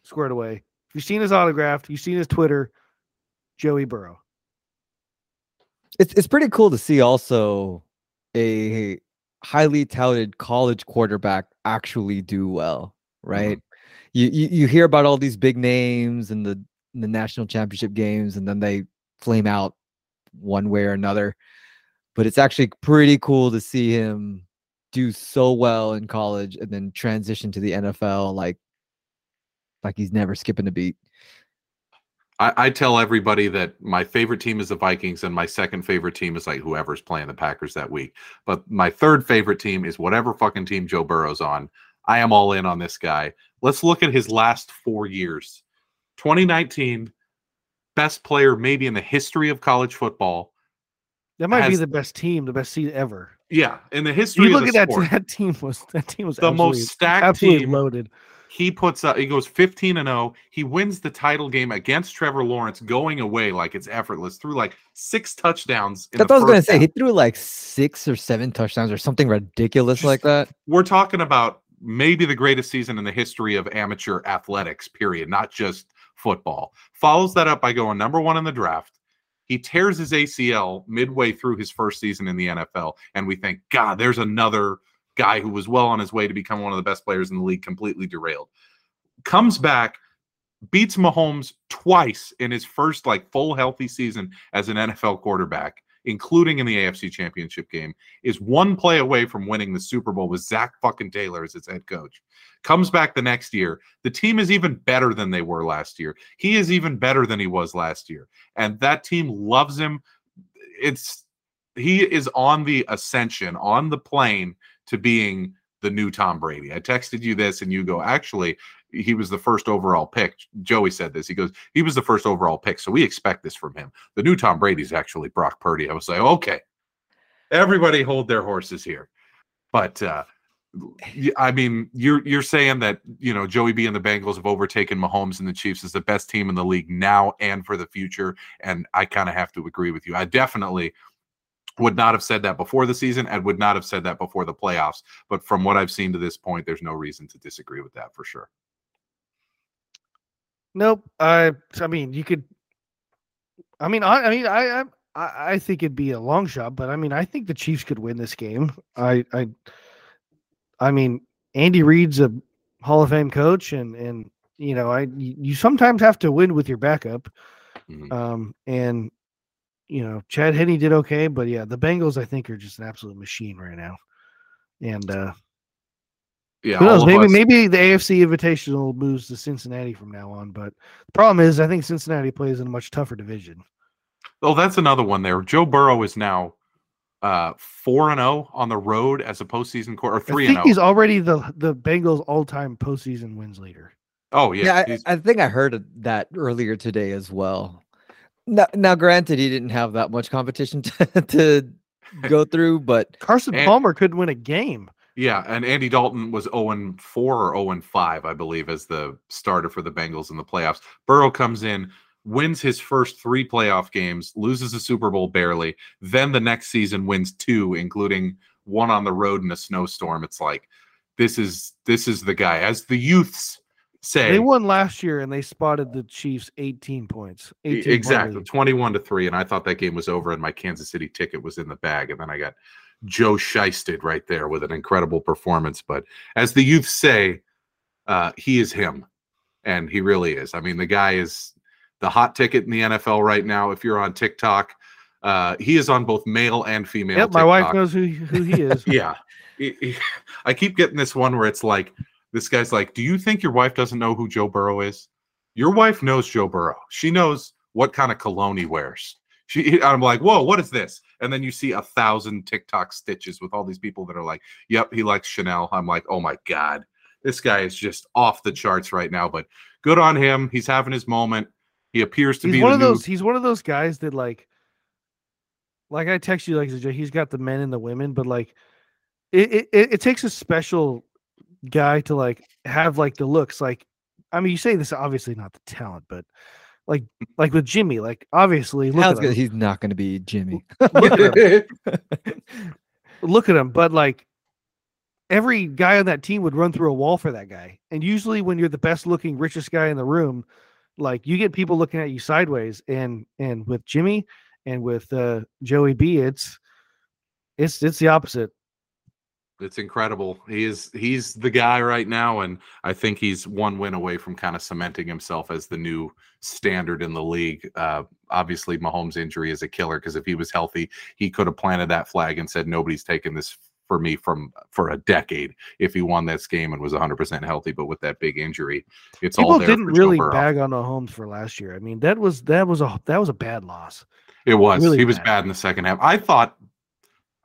squared away. If you've seen his autograph, you've seen his Twitter, Joey Burrow. it's it's pretty cool to see also a highly touted college quarterback actually do well, mm-hmm. right? You, you you hear about all these big names and the the national championship games, and then they flame out one way or another. But it's actually pretty cool to see him do so well in college and then transition to the NFL like like he's never skipping a beat. I, I tell everybody that my favorite team is the Vikings, and my second favorite team is like whoever's playing the Packers that week. But my third favorite team is whatever fucking team Joe Burrow's on. I am all in on this guy. Let's look at his last four years 2019, best player maybe in the history of college football. That might be the best team, the best season ever. Yeah, in the history You of look the at that. sport, That team was that team was the most stacked absolutely team. loaded. He puts up. He goes 15 and 0. He wins the title game against Trevor Lawrence, going away like it's effortless through like six touchdowns. In That's what I was gonna first say. He threw like six or seven touchdowns or something ridiculous Just- like that. we're talking about maybe the greatest season in the history of amateur athletics, period, not just football. Follows that up by going number one in the draft. He tears his ACL midway through his first season in the NFL. And we think, God, there's another guy who was well on his way to become one of the best players in the league, completely derailed. Comes back, beats Mahomes twice in his first like full healthy season as an NFL quarterback, including in the AFC championship game is one play away from winning the Super Bowl with Zac fucking Taylor as its head coach. Comes back the next year. The team is even better than they were last year. He is even better than he was last year. And that team loves him. It's he is on the ascension, on the plane to being the new Tom Brady. I texted you this and you go, actually, he was the first overall pick. Joey said this. He goes, he was the first overall pick. So we expect this from him. The new Tom Brady is actually Brock Purdy. I was like, okay, everybody hold their horses here. But uh I mean, you're you're saying that you know Joey B and the Bengals have overtaken Mahomes and the Chiefs as the best team in the league now and for the future, and I kind of have to agree with you. I definitely would not have said that before the season and would not have said that before the playoffs. But from what I've seen to this point, there's no reason to disagree with that for sure. Nope. I I mean, you could. I mean, I, I mean, I, I I think it'd be a long shot, but I mean, I think the Chiefs could win this game. I I I mean, Andy Reid's a Hall of Fame coach, and and you know, I you sometimes have to win with your backup. Mm-hmm. Um, and you know, Chad Henne did okay, but yeah, the Bengals I think are just an absolute machine right now. And uh yeah, who knows? Maybe us. maybe the AFC Invitational moves to Cincinnati from now on. But the problem is, I think Cincinnati plays in a much tougher division. Oh, that's another one there. Joe Burrow is now uh four and zero oh on the road as a postseason quarter or three and zero. He's already the the Bengals all time postseason wins leader. Oh yeah, yeah. I, I, think I heard that earlier today as well. Now, now, granted, he didn't have that much competition to, to go through, but Carson and, Palmer could win a game. Yeah, and Andy Dalton was 0 4 or 0 5, I believe, as the starter for the Bengals in the playoffs. Burrow comes in, wins his first three playoff games, loses the Super Bowl barely. Then the next season wins two, including one on the road in a snowstorm. It's like this is this is the guy. As the youths say they won last year and they spotted the Chiefs 18 points. 18 exactly, 21 to 3. And I thought that game was over and my Kansas City ticket was in the bag. And then I got Joe Shiested right there with an incredible performance. But as the youth say, uh, he is him. And he really is. I mean, the guy is the hot ticket in the NFL right now. If you're on TikTok, uh, he is on both male and female. Yep, my wife knows who, who he is. yeah. I keep getting this one where it's like, this guy's like, Do you think your wife doesn't know who Joe Burrow is? Your wife knows Joe Burrow. She knows what kind of cologne he wears. She, I'm like, whoa, what is this? And then you see a thousand TikTok stitches with all these people that are like, yep, he likes Chanel. I'm like, oh my God, this guy is just off the charts right now. But good on him. He's having his moment. He appears to he's be one of those. He's one of those guys that like, like I text you like he's got the men and the women, but like, it it, it takes a special guy to like have like the looks like I mean you say this obviously not the talent but like like with Jimmy like obviously look at he's not going to be Jimmy. Look, at him. look at him but like every guy on that team would run through a wall for that guy and usually when you're the best looking richest guy in the room like you get people looking at you sideways and and with Jimmy and with uh Joey B it's it's it's the opposite it's incredible. He is he's the guy right now, and I think he's one win away from kind of cementing himself as the new standard in the league. Uh, obviously, Mahomes' injury is a killer because if he was healthy, he could have planted that flag and said nobody's taken this for me from for a decade if he won this game and was 100% healthy. But with that big injury, it's People all there. didn't really bag on Mahomes for last year. I mean, that was that was a that was a bad loss. It was. Really he was bad. bad in the second half. I thought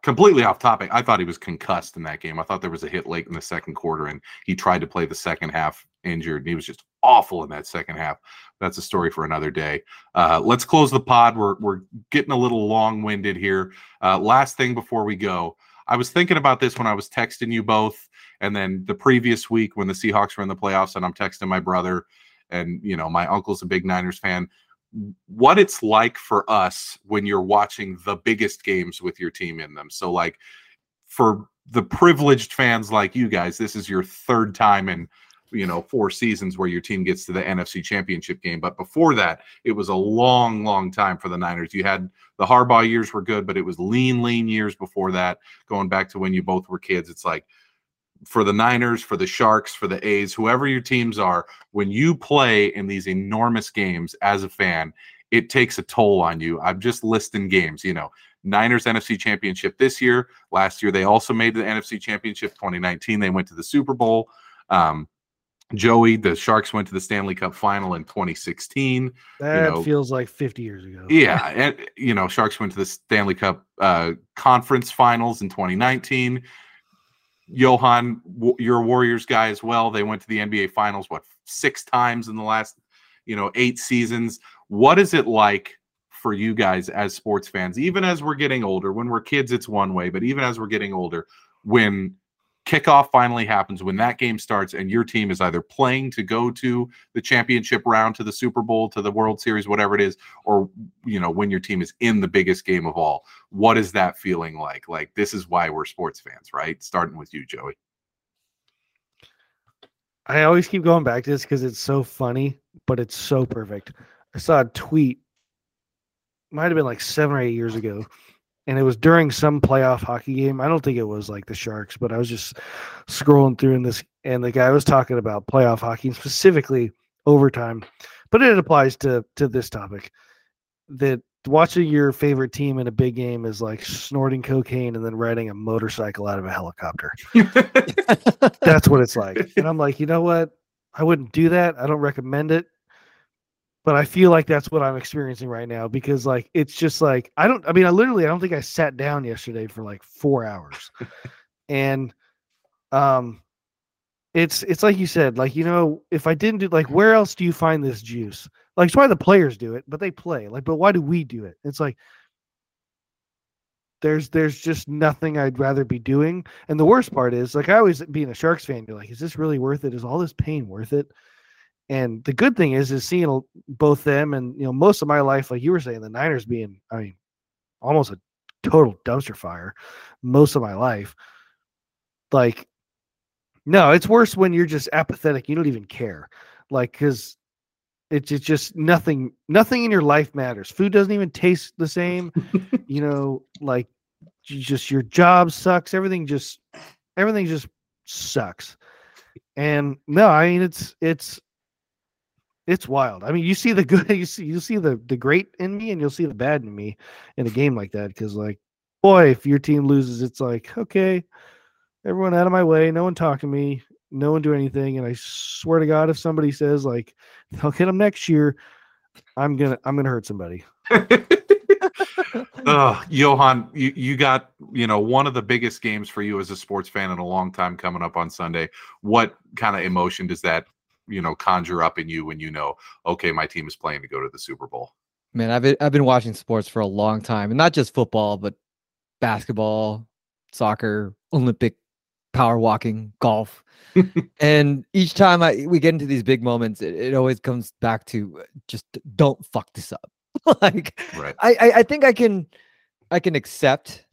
completely off topic. I thought he was concussed in that game. I thought there was a hit late in the second quarter, and he tried to play the second half injured. And he was just awful in that second half. That's a story for another day. Uh, let's close the pod. We're we're getting a little long winded here. Uh, last thing before we go, I was thinking about this when I was texting you both, and then the previous week when the Seahawks were in the playoffs, and I'm texting my brother, and you know my uncle's a big Niners fan what it's like for us when you're watching the biggest games with your team in them. So, like for the privileged fans like you guys, this is your third time in you know four seasons where your team gets to the NFC Championship game. But before that, it was a long, long time for the Niners. You had the Harbaugh years were good, but it was lean, lean years before that. Going back to when you both were kids, it's like for the Niners, for the Sharks, for the A's, whoever your teams are, when you play in these enormous games as a fan, it takes a toll on you. I'm just listing games, you know. Niners NFC Championship this year. Last year, they also made the NFC Championship 2019. They went to the Super Bowl. Um, Joey, the Sharks went to the Stanley Cup final in 2016. That you know, feels like 50 years ago. Yeah. And, you know, Sharks went to the Stanley Cup uh, conference finals in 2019. Johann, your Warriors guy as well. They went to the NBA Finals what six times in the last, you know, eight seasons. What is it like for you guys as sports fans, even as we're getting older? When we're kids, it's one way, but even as we're getting older, when kickoff finally happens, when that game starts, and your team is either playing to go to the championship round, to the Super Bowl, to the World Series, whatever it is, or you know, when your team is in the biggest game of all, what is that feeling like? Like, this is why we're sports fans, right? Starting with you, Joey. I always keep going back to this because it's so funny, but it's so perfect. I saw a tweet, might have been like seven or eight years ago, and it was during some playoff hockey game. I don't think it was like the Sharks, but I was just scrolling through in this, and the guy was talking about playoff hockey and specifically overtime, but it applies to to this topic. That watching your favorite team in a big game is like snorting cocaine and then riding a motorcycle out of a helicopter. That's what it's like. And I'm like, you know what? I wouldn't do that. I don't recommend it. But I feel like that's what I'm experiencing right now because like it's just like I don't I mean I literally I don't think I sat down yesterday for like 4 hours. and um it's it's like you said like you know if I didn't do like where else do you find this juice? Like it's why the players do it, but they play. Like but why do we do it? It's like there's there's just nothing I'd rather be doing. And the worst part is like I always being a Sharks fan, you're like, is this really worth it? Is all this pain worth it? And the good thing is, is seeing both them and you know most of my life, like you were saying, the Niners being, I mean, almost a total dumpster fire most of my life. Like, no, it's worse when you're just apathetic. You don't even care, like, because it's, it's just nothing. Nothing in your life matters. Food doesn't even taste the same. you know, like, just your job sucks. Everything just, everything just sucks. And no, I mean it's it's it's wild. I mean, you see the good, you see you see the the great in me, and you'll see the bad in me in a game like that. Because like, boy, if your team loses, it's like okay, everyone out of my way, no one talk to me, no one do anything, and I swear to God, if somebody says like they'll hit them next year, I'm gonna I'm gonna hurt somebody. uh, Johann, you, you got you know one of the biggest games for you as a sports fan in a long time coming up on Sunday. What kind of emotion does that you know conjure up in you when you know okay my team is playing to go to the super bowl. Man i've been, i've been watching sports for a long time and not just football but basketball soccer olympic power walking golf. And each time i we get into these big moments it, it always comes back to uh, just don't fuck this up. Like right. I, I i think i can i can accept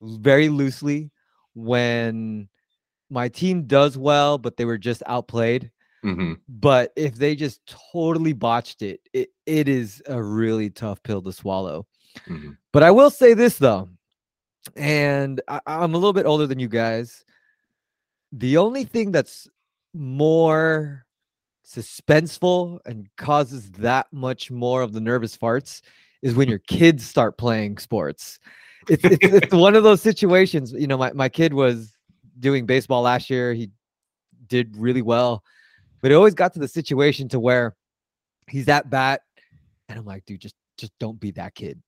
very loosely when my team does well but they were just outplayed Mm-hmm. But if they just totally botched it, it, it is a really tough pill to swallow. Mm-hmm. But I will say this though, and I, I'm a little bit older than you guys. The only thing that's more suspenseful and causes that much more of the nervous farts is when your kids start playing sports. It's, it's, it's one of those situations. You know, my, my kid was doing baseball last year. He did really well. But it always got to the situation to where he's at bat, and I'm like, dude, just just don't be that kid.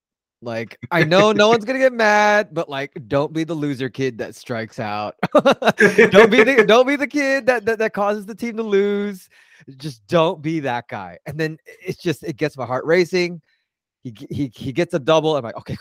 Like, I know no one's gonna get mad, but like, don't be the loser kid that strikes out. don't be the don't be the kid that, that that causes the team to lose. Just don't be that guy. And then it's just it gets my heart racing. He he he gets a double. I'm like, okay,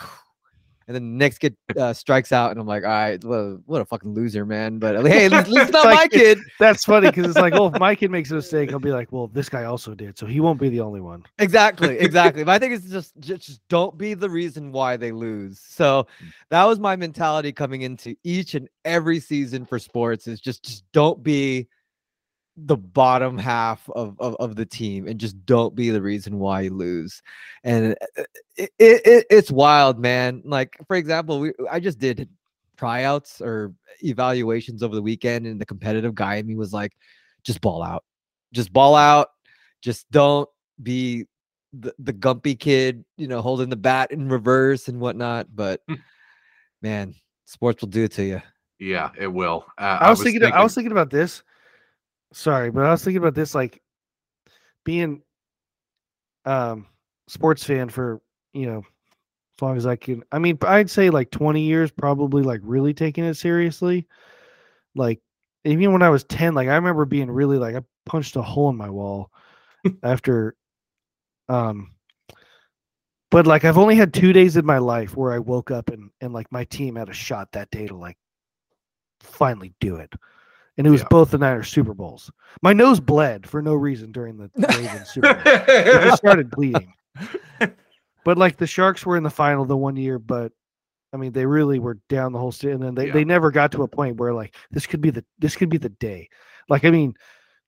and then the next kid uh, strikes out, and I'm like, all right, well, what a fucking loser, man. But hey, it's, it's not like, my kid. That's funny because it's like, oh, if my kid makes a mistake, I'll be like, well, this guy also did, so he won't be the only one. Exactly, exactly. but I think it's just, just just don't be the reason why they lose. So that was my mentality coming into each and every season for sports is just just don't be the bottom half of, of, of, the team and just don't be the reason why you lose. And uh, it, it, it, it's wild, man. Like, for example, we, I just did tryouts or evaluations over the weekend, and the competitive guy in me was like, just ball out, just ball out, just don't be the, the gumpy kid, you know, holding the bat in reverse and whatnot. But hmm. man, sports will do it to you. Yeah, it will. Uh, I, was I was thinking, thinking, I was thinking about this sorry, but I was thinking about this like being um sports fan for, you know, as long as I can. I mean, I'd say like 20 years probably like really taking it seriously. Like even when I was 10, like I remember being really like I punched a hole in my wall after um but like I've only had two days in my life where I woke up and and like my team had a shot that day to like finally do it. And it was Yeah. both the Niners Super Bowls. My nose bled for no reason during the Ravens Super Bowl. It just started bleeding. But like the Sharks were in the final the one year, but I mean they really were down the whole state, and then they, Yeah. they never got to a point where like this could be the this could be the day. Like I mean,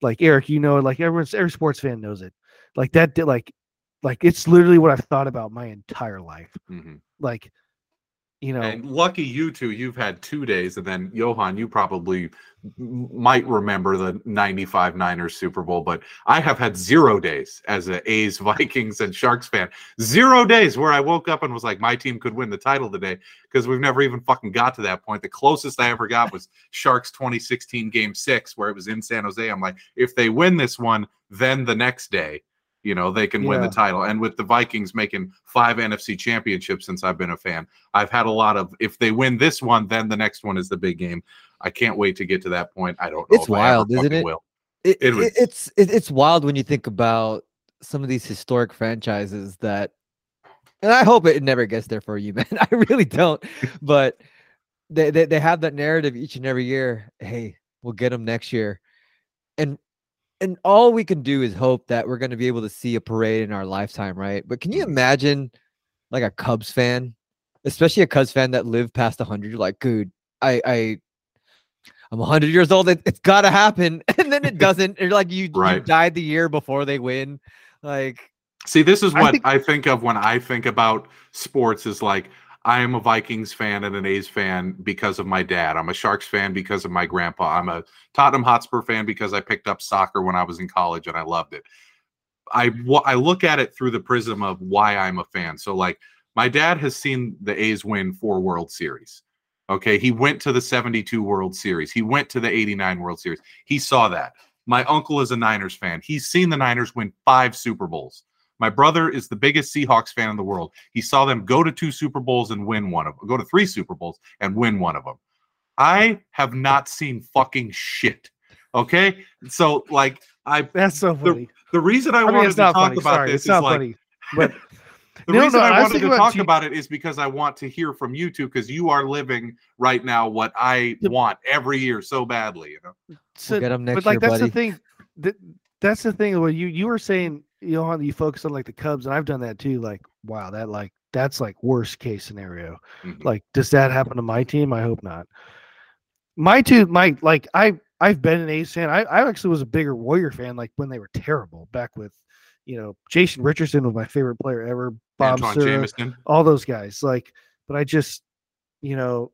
like Erik, you know, like everyone's every sports fan knows it. Like that, di- like like it's literally what I've thought about my entire life. Mhm. Like, you know, And lucky you two, you've had two days, and then Johann, you probably might remember the '95 Niners Super Bowl, but I have had zero days as a A's, Vikings, and Sharks fan. Zero days where I woke up and was like, my team could win the title today because we've never even fucking got to that point. The closest I ever got was Sharks 2016 Game Six, where it was in San Jose. I'm like, if they win this one, then the next day. You know, they can win the title. And with the Vikings making five NFC championships since I've been a fan, I've had a lot of if they win this one, then the next one is the big game. I can't wait to get to that point. I don't know. It's if I ever wild, isn't it? Will. it, It was- it- it's it, it's wild when you think about some of these historic franchises that and I hope it never gets there for you, man. I really don't. But they, they they have that narrative each and every year. Hey, we'll get them next year. And and all we can do is hope that we're going to be able to see a parade in our lifetime, right? But can you Mhm. imagine like a Cubs fan, especially a Cubs fan that lived past 100 you're like, dude, I I I'm 100 years old. It, it's got to happen, and then it doesn't. You're like you, you died the year before they win. Like See, this is I what think- I think of when I think about sports is like I am a Vikings fan and an A's fan because of my dad. I'm a Sharks fan because of my grandpa. I'm a Tottenham Hotspur fan because I picked up soccer when I was in college and I loved it. I I look at it through the prism of why I'm a fan. So like my dad has seen the A's win four World Series. Okay, he went to the 72 World Series. He went to the 89 World Series. He saw that. My uncle is a Niners fan. He's seen the Niners win 5 Super Bowls. My brother is the biggest Seahawks fan in the world. He saw them go to two Super Bowls and win one of them, go to three Super Bowls and win one of them. I have not seen fucking shit. Okay. So, like, I, that's so funny. the reason I, I mean, wanted to talk funny. about Sorry, this it's is not like, funny. But the No, reason no, I I wanted to about talk you- about it is because I want to hear from you two because you are living right now what I The- want every year so badly. You know, so, get 'em next but like year, that's buddy. the thing. That, that's the thing. Where you you were saying, you know, you focus on like the Cubs, and I've done that too. Like, wow, that like that's like worst case scenario. Mhm. Like, does that happen to my team? I hope not. My two, my like, I I've been an A's fan. I I actually was a bigger Warrior fan, like when they were terrible back with, you know, Jason Richardson was my favorite player ever. Bob Sura, all those guys. Like, but I just, you know,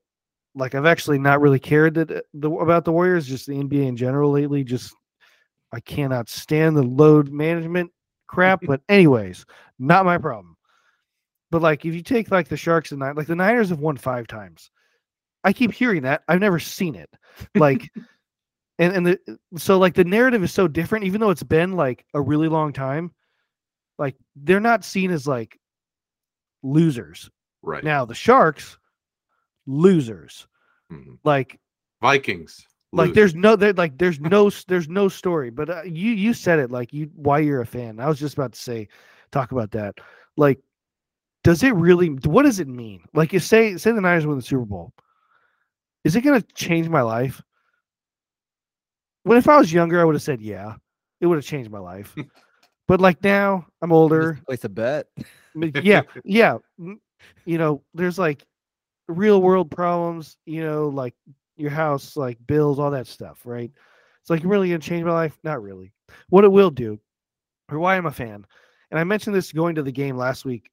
like I've actually not really cared that uh, the about the Warriors, just the NBA in general lately. Just I cannot stand the load management crap. but anyways, not my problem. But like if you take like the Sharks and Niners, like the Niners have won five times. I keep hearing that. I've never seen it. Like and and the so like the narrative is so different, even though it's been like a really long time. Like they're not seen as like losers. Right. Now the Sharks, losers. Mhm. Like Vikings. Like there's no there like there's no there's no story. But uh, you you said it like you why you're a fan. I was just about to say talk about that. Like, does it really? What does it mean? Like you say say the Niners win the Super Bowl. Is it going to change my life? When if I was younger, I would have said yeah. It would have changed my life. but like now, I'm older. just place a bet. Yeah yeah you know there's like real world problems you know like your house like bills all that stuff right? It's like really gonna change my life? Not really. What it will do or why i'm a fan and i mentioned this going to the game last week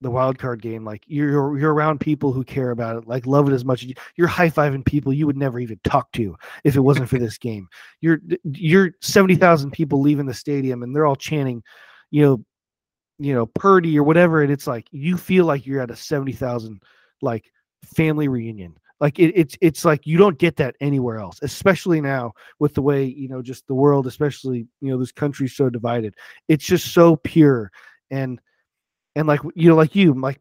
the wild card game like you're you're around people who care about it like love it as much you, you're high-fiving people you would never even talk to if it wasn't for this game. You're you're 70,000 people leaving the stadium and they're all chanting you know you know Purdy or whatever, and it's like you feel like you're at a seventy thousand like family reunion. Like it, it's it's like you don't get that anywhere else, especially now with the way you know just the world, especially you know this country's so divided. It's just so pure and and like you know like you like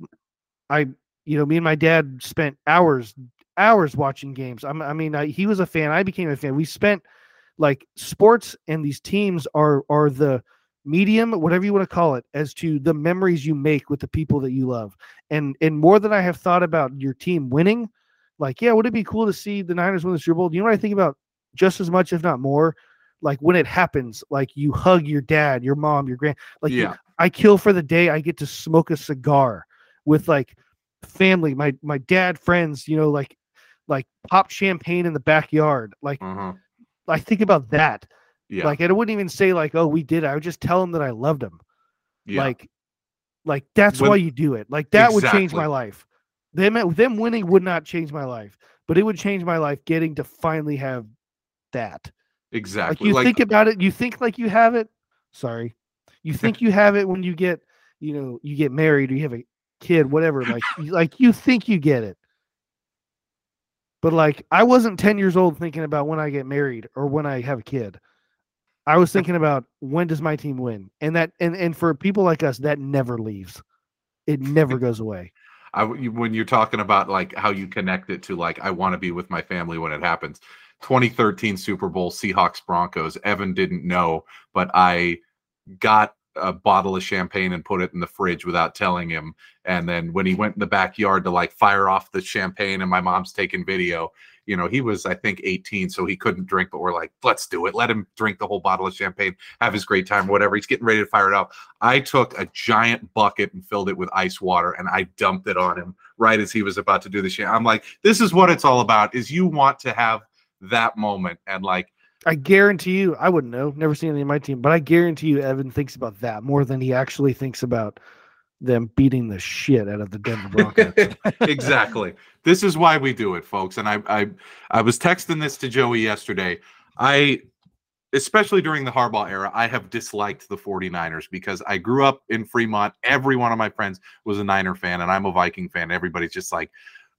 I you know me and my dad spent hours hours watching games. I'm, I mean I, he was a fan. I became a fan. We spent like sports and these teams are are the medium, whatever you want to call it, as to the memories you make with the people that you love. And and more than I have thought about your team winning, like, yeah, would it be cool to see the Niners win the Super Bowl? You know what I think about just as much, if not more? Like when it happens, like you hug your dad, your mom, your grand like you- yeah, I kill for the day I get to smoke a cigar with like family, my my dad, friends, you know, like like pop champagne in the backyard. Like uh-huh. I think about that. yeah, Like I wouldn't even say like, oh, we did. it. I would just tell them that I loved them. yeah. Like, like that's When- why you do it. Like that would change my life. Them uh, them winning would not change my life, but it would change my life getting to finally have that. Like exactly. you Like, think about it, you think like you have it. Sorry, you think you have it when you get, you know, you get married or you have a kid, whatever. Like, you- like you think you get it. But like, I wasn't ten years old thinking about when I get married or when I have a kid. I was thinking about when does my team win, and that, and and for people like us, that never leaves. It never goes away. I when you're talking about like how you connect it to like I want to be with my family when it happens. 2013 Super Bowl Seahawks Broncos. Evan didn't know, but I got a bottle of champagne and put it in the fridge without telling him. And then when he went in the backyard to like fire off the champagne and my mom's taking video, you know, he was I think 18, so he couldn't drink, but we're like, let's do it. Let him drink the whole bottle of champagne, have his great time, whatever. He's getting ready to fire it up. I took a giant bucket and filled it with ice water and I dumped it on him right as he was about to do the shit. I'm like, this is what it's all about is you want to have that moment and like I guarantee you, I wouldn't know, never seen any of my team, but I guarantee you, Evan thinks about that more than he actually thinks about them beating the shit out of the Denver Broncos. exactly. This is why we do it, folks. And I I I was texting this to Joey yesterday. I especially during the Harbaugh era, I have disliked the 49ers because I grew up in Fremont. Every one of my friends was a Niner fan, and I'm a Viking fan. Everybody's just like,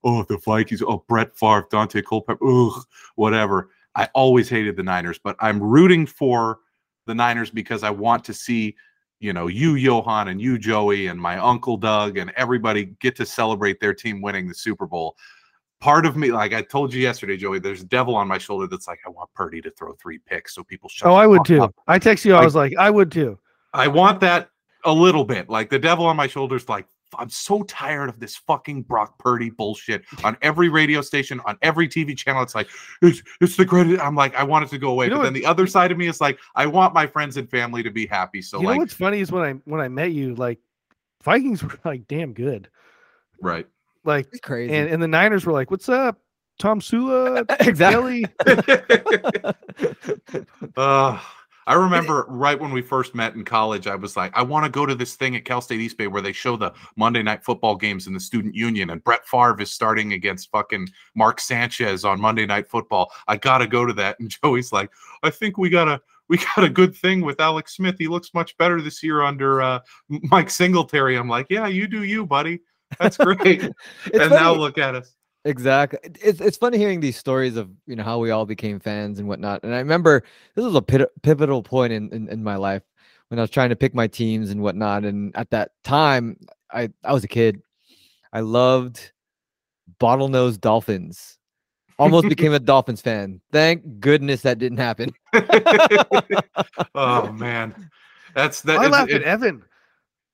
oh, the Vikings, oh, Brett Favre, Daunte Culpepper, ugh, whatever. I always hated the Niners, but I'm rooting for the Niners because I want to see, you know, you, Johann, and you, Joey, and my uncle Doug, and everybody get to celebrate their team winning the Super Bowl. Part of me, like I told you yesterday, Joey, there's a devil on my shoulder that's like, I want Purdy to throw three picks so people shut oh, I would too. up. I text you, I was like, I would too. I want that a little bit. Like the devil on my shoulders, like I'm so tired of this fucking Brock Purdy bullshit on every radio station, on every TV channel. It's like it's it's the greatest. I'm like, I want it to go away. You know but then the other side of me is like, I want my friends and family to be happy. So you know like, what's funny is when I when I met you, like Vikings were like damn good. right. Like It's crazy. and, and the Niners were like, What's up? Tomsula, exactly. Kelly. Uh, I remember right when we first met in college, I was like, I want to go to this thing at Cal State East Bay where they show the Monday night football games in the student union, and Brett Favre is starting against fucking Mark Sanchez on Monday night football. I gotta go to that. And Joey's like, I think we got a we got a good thing with Alex Smith. He looks much better this year under uh, Mike Singletary. I'm like, yeah, you do you, buddy. That's great. and It's now look at us. Exactly. It's it's funny hearing these stories of you know how we all became fans and whatnot. And I remember this was a pit- pivotal point in, in in my life when I was trying to pick my teams and whatnot. And at that time, I I was a kid. I loved bottlenose dolphins. Almost became a Dolphins fan. Thank goodness that didn't happen. oh man, that's that. I laughed it- at Evan.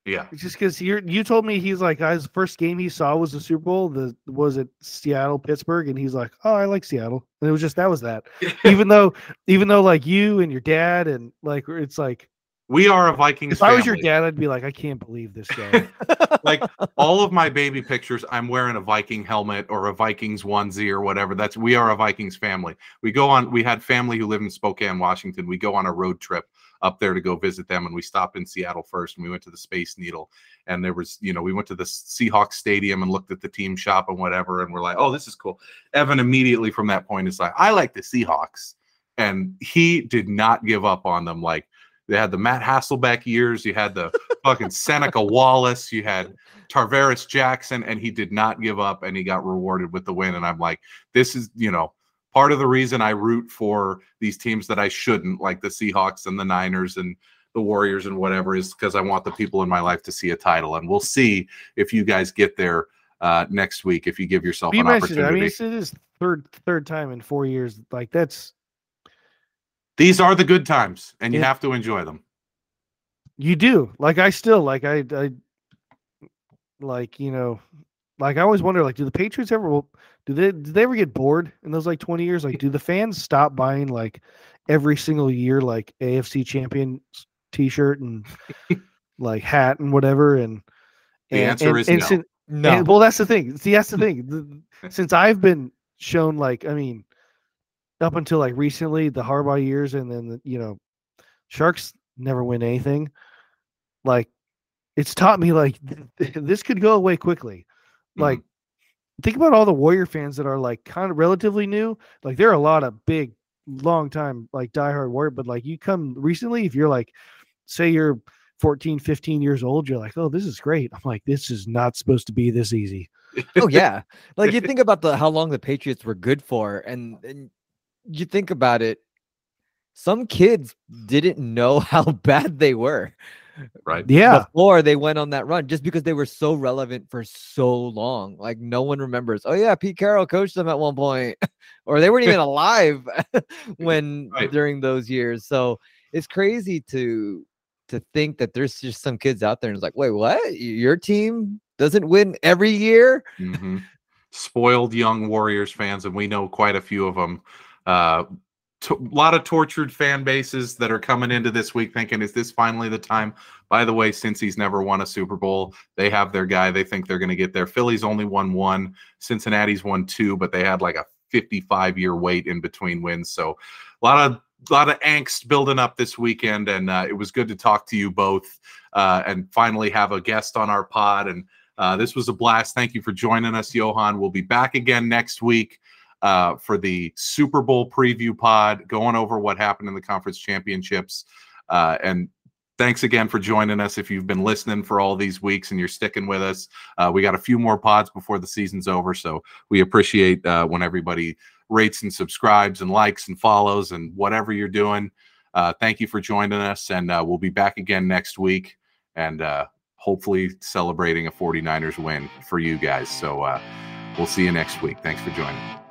Yeah. It's just because you you told me he's like his first game he saw was the Super Bowl. The was it Seattle Pittsburgh, and he's like, oh, I like Seattle, and it was just that was that. even though even though like you and your dad and like it's like We are a Vikings if I was your dad, I'd be like, I can't believe this guy. like all of my baby pictures, I'm wearing a Viking helmet or a Vikings onesie or whatever. That's we are a Vikings family. We go on. We had family who live in Spokane, Washington. We go on a road trip up there to go visit them, and we stopped in Seattle first, and we went to the Space Needle, and there was, you know, we went to the Seahawks Stadium and looked at the team shop and whatever, and we're like, oh, this is cool. Evan immediately from that point is like, I like the Seahawks, and he did not give up on them. Like they had the Matt Hasselbeck years, you had the fucking Seneca Wallace, you had Tarvaris Jackson, and he did not give up and he got rewarded with the win. And I'm like, this is, you know, part of the reason I root for these teams that I shouldn't, like the Seahawks and the Niners and the Warriors and whatever, is because I want the people in my life to see a title. And we'll see if you guys get there uh, next week if you give yourself you an it. I mean, it's, it is third third time in four years. Like that's These are the good times, and you Yeah. have to enjoy them. You do. Like I still like I I like, you know, like I always wonder like do the Patriots ever do they do they ever get bored in those like 20 years? Like do the fans stop buying like every single year like AFC champion t-shirt and like hat and whatever and The and, answer and- is and no. sin- No. and- well, that's the thing. See, that's the thing. Since I've been shown, like, I mean, up until like recently, the Harbaugh years, and then the, you know, Sharks never win anything. Like, it's taught me like th- this could go away quickly. Like, mm-hmm. think about all the Warrior fans that are like kind of relatively new. Like, there are a lot of big, long time like diehard Warrior, but like you come recently, if you're like, say you're 14, 15 years old, you're like, oh, this is great. I'm like, this is not supposed to be this easy. oh yeah like you think about the how long the patriots were good for and, and you think about it some kids didn't know how bad they were right? Yeah. before they went on that run just because they were so relevant for so long like no one remembers oh yeah pete carroll coached them at one point or they weren't even alive when Right. during those years so it's crazy to to think that there's just some kids out there and it's like wait what your team doesn't win every year hmm Spoiled young Warriors fans, and we know quite a few of them. A lot of tortured fan bases that are coming into this week thinking, is this finally the time? By the way, since he's never won a Super Bowl, they have their guy. They think they're going to get there. Philly's only won one, Cincinnati's won two, but they had like a 55 year wait in between wins. So a lot of a lot of angst building up this weekend, and uh, it was good to talk to you both uh, and finally have a guest on our pod. And uh, this was a blast. Thank you for joining us, Johann. We'll be back again next week uh, for the Super Bowl preview pod, going over what happened in the conference championships. Uh, and thanks again for joining us. If you've been listening for all these weeks and you're sticking with us, uh, we got a few more pods before the season's over. So we appreciate uh, when everybody rates and subscribes and likes and follows and whatever you're doing. Uh, thank you for joining us. And we'll be back again next week. And hopefully celebrating a 49ers win for you guys. So uh, we'll see you next week. Thanks for joining.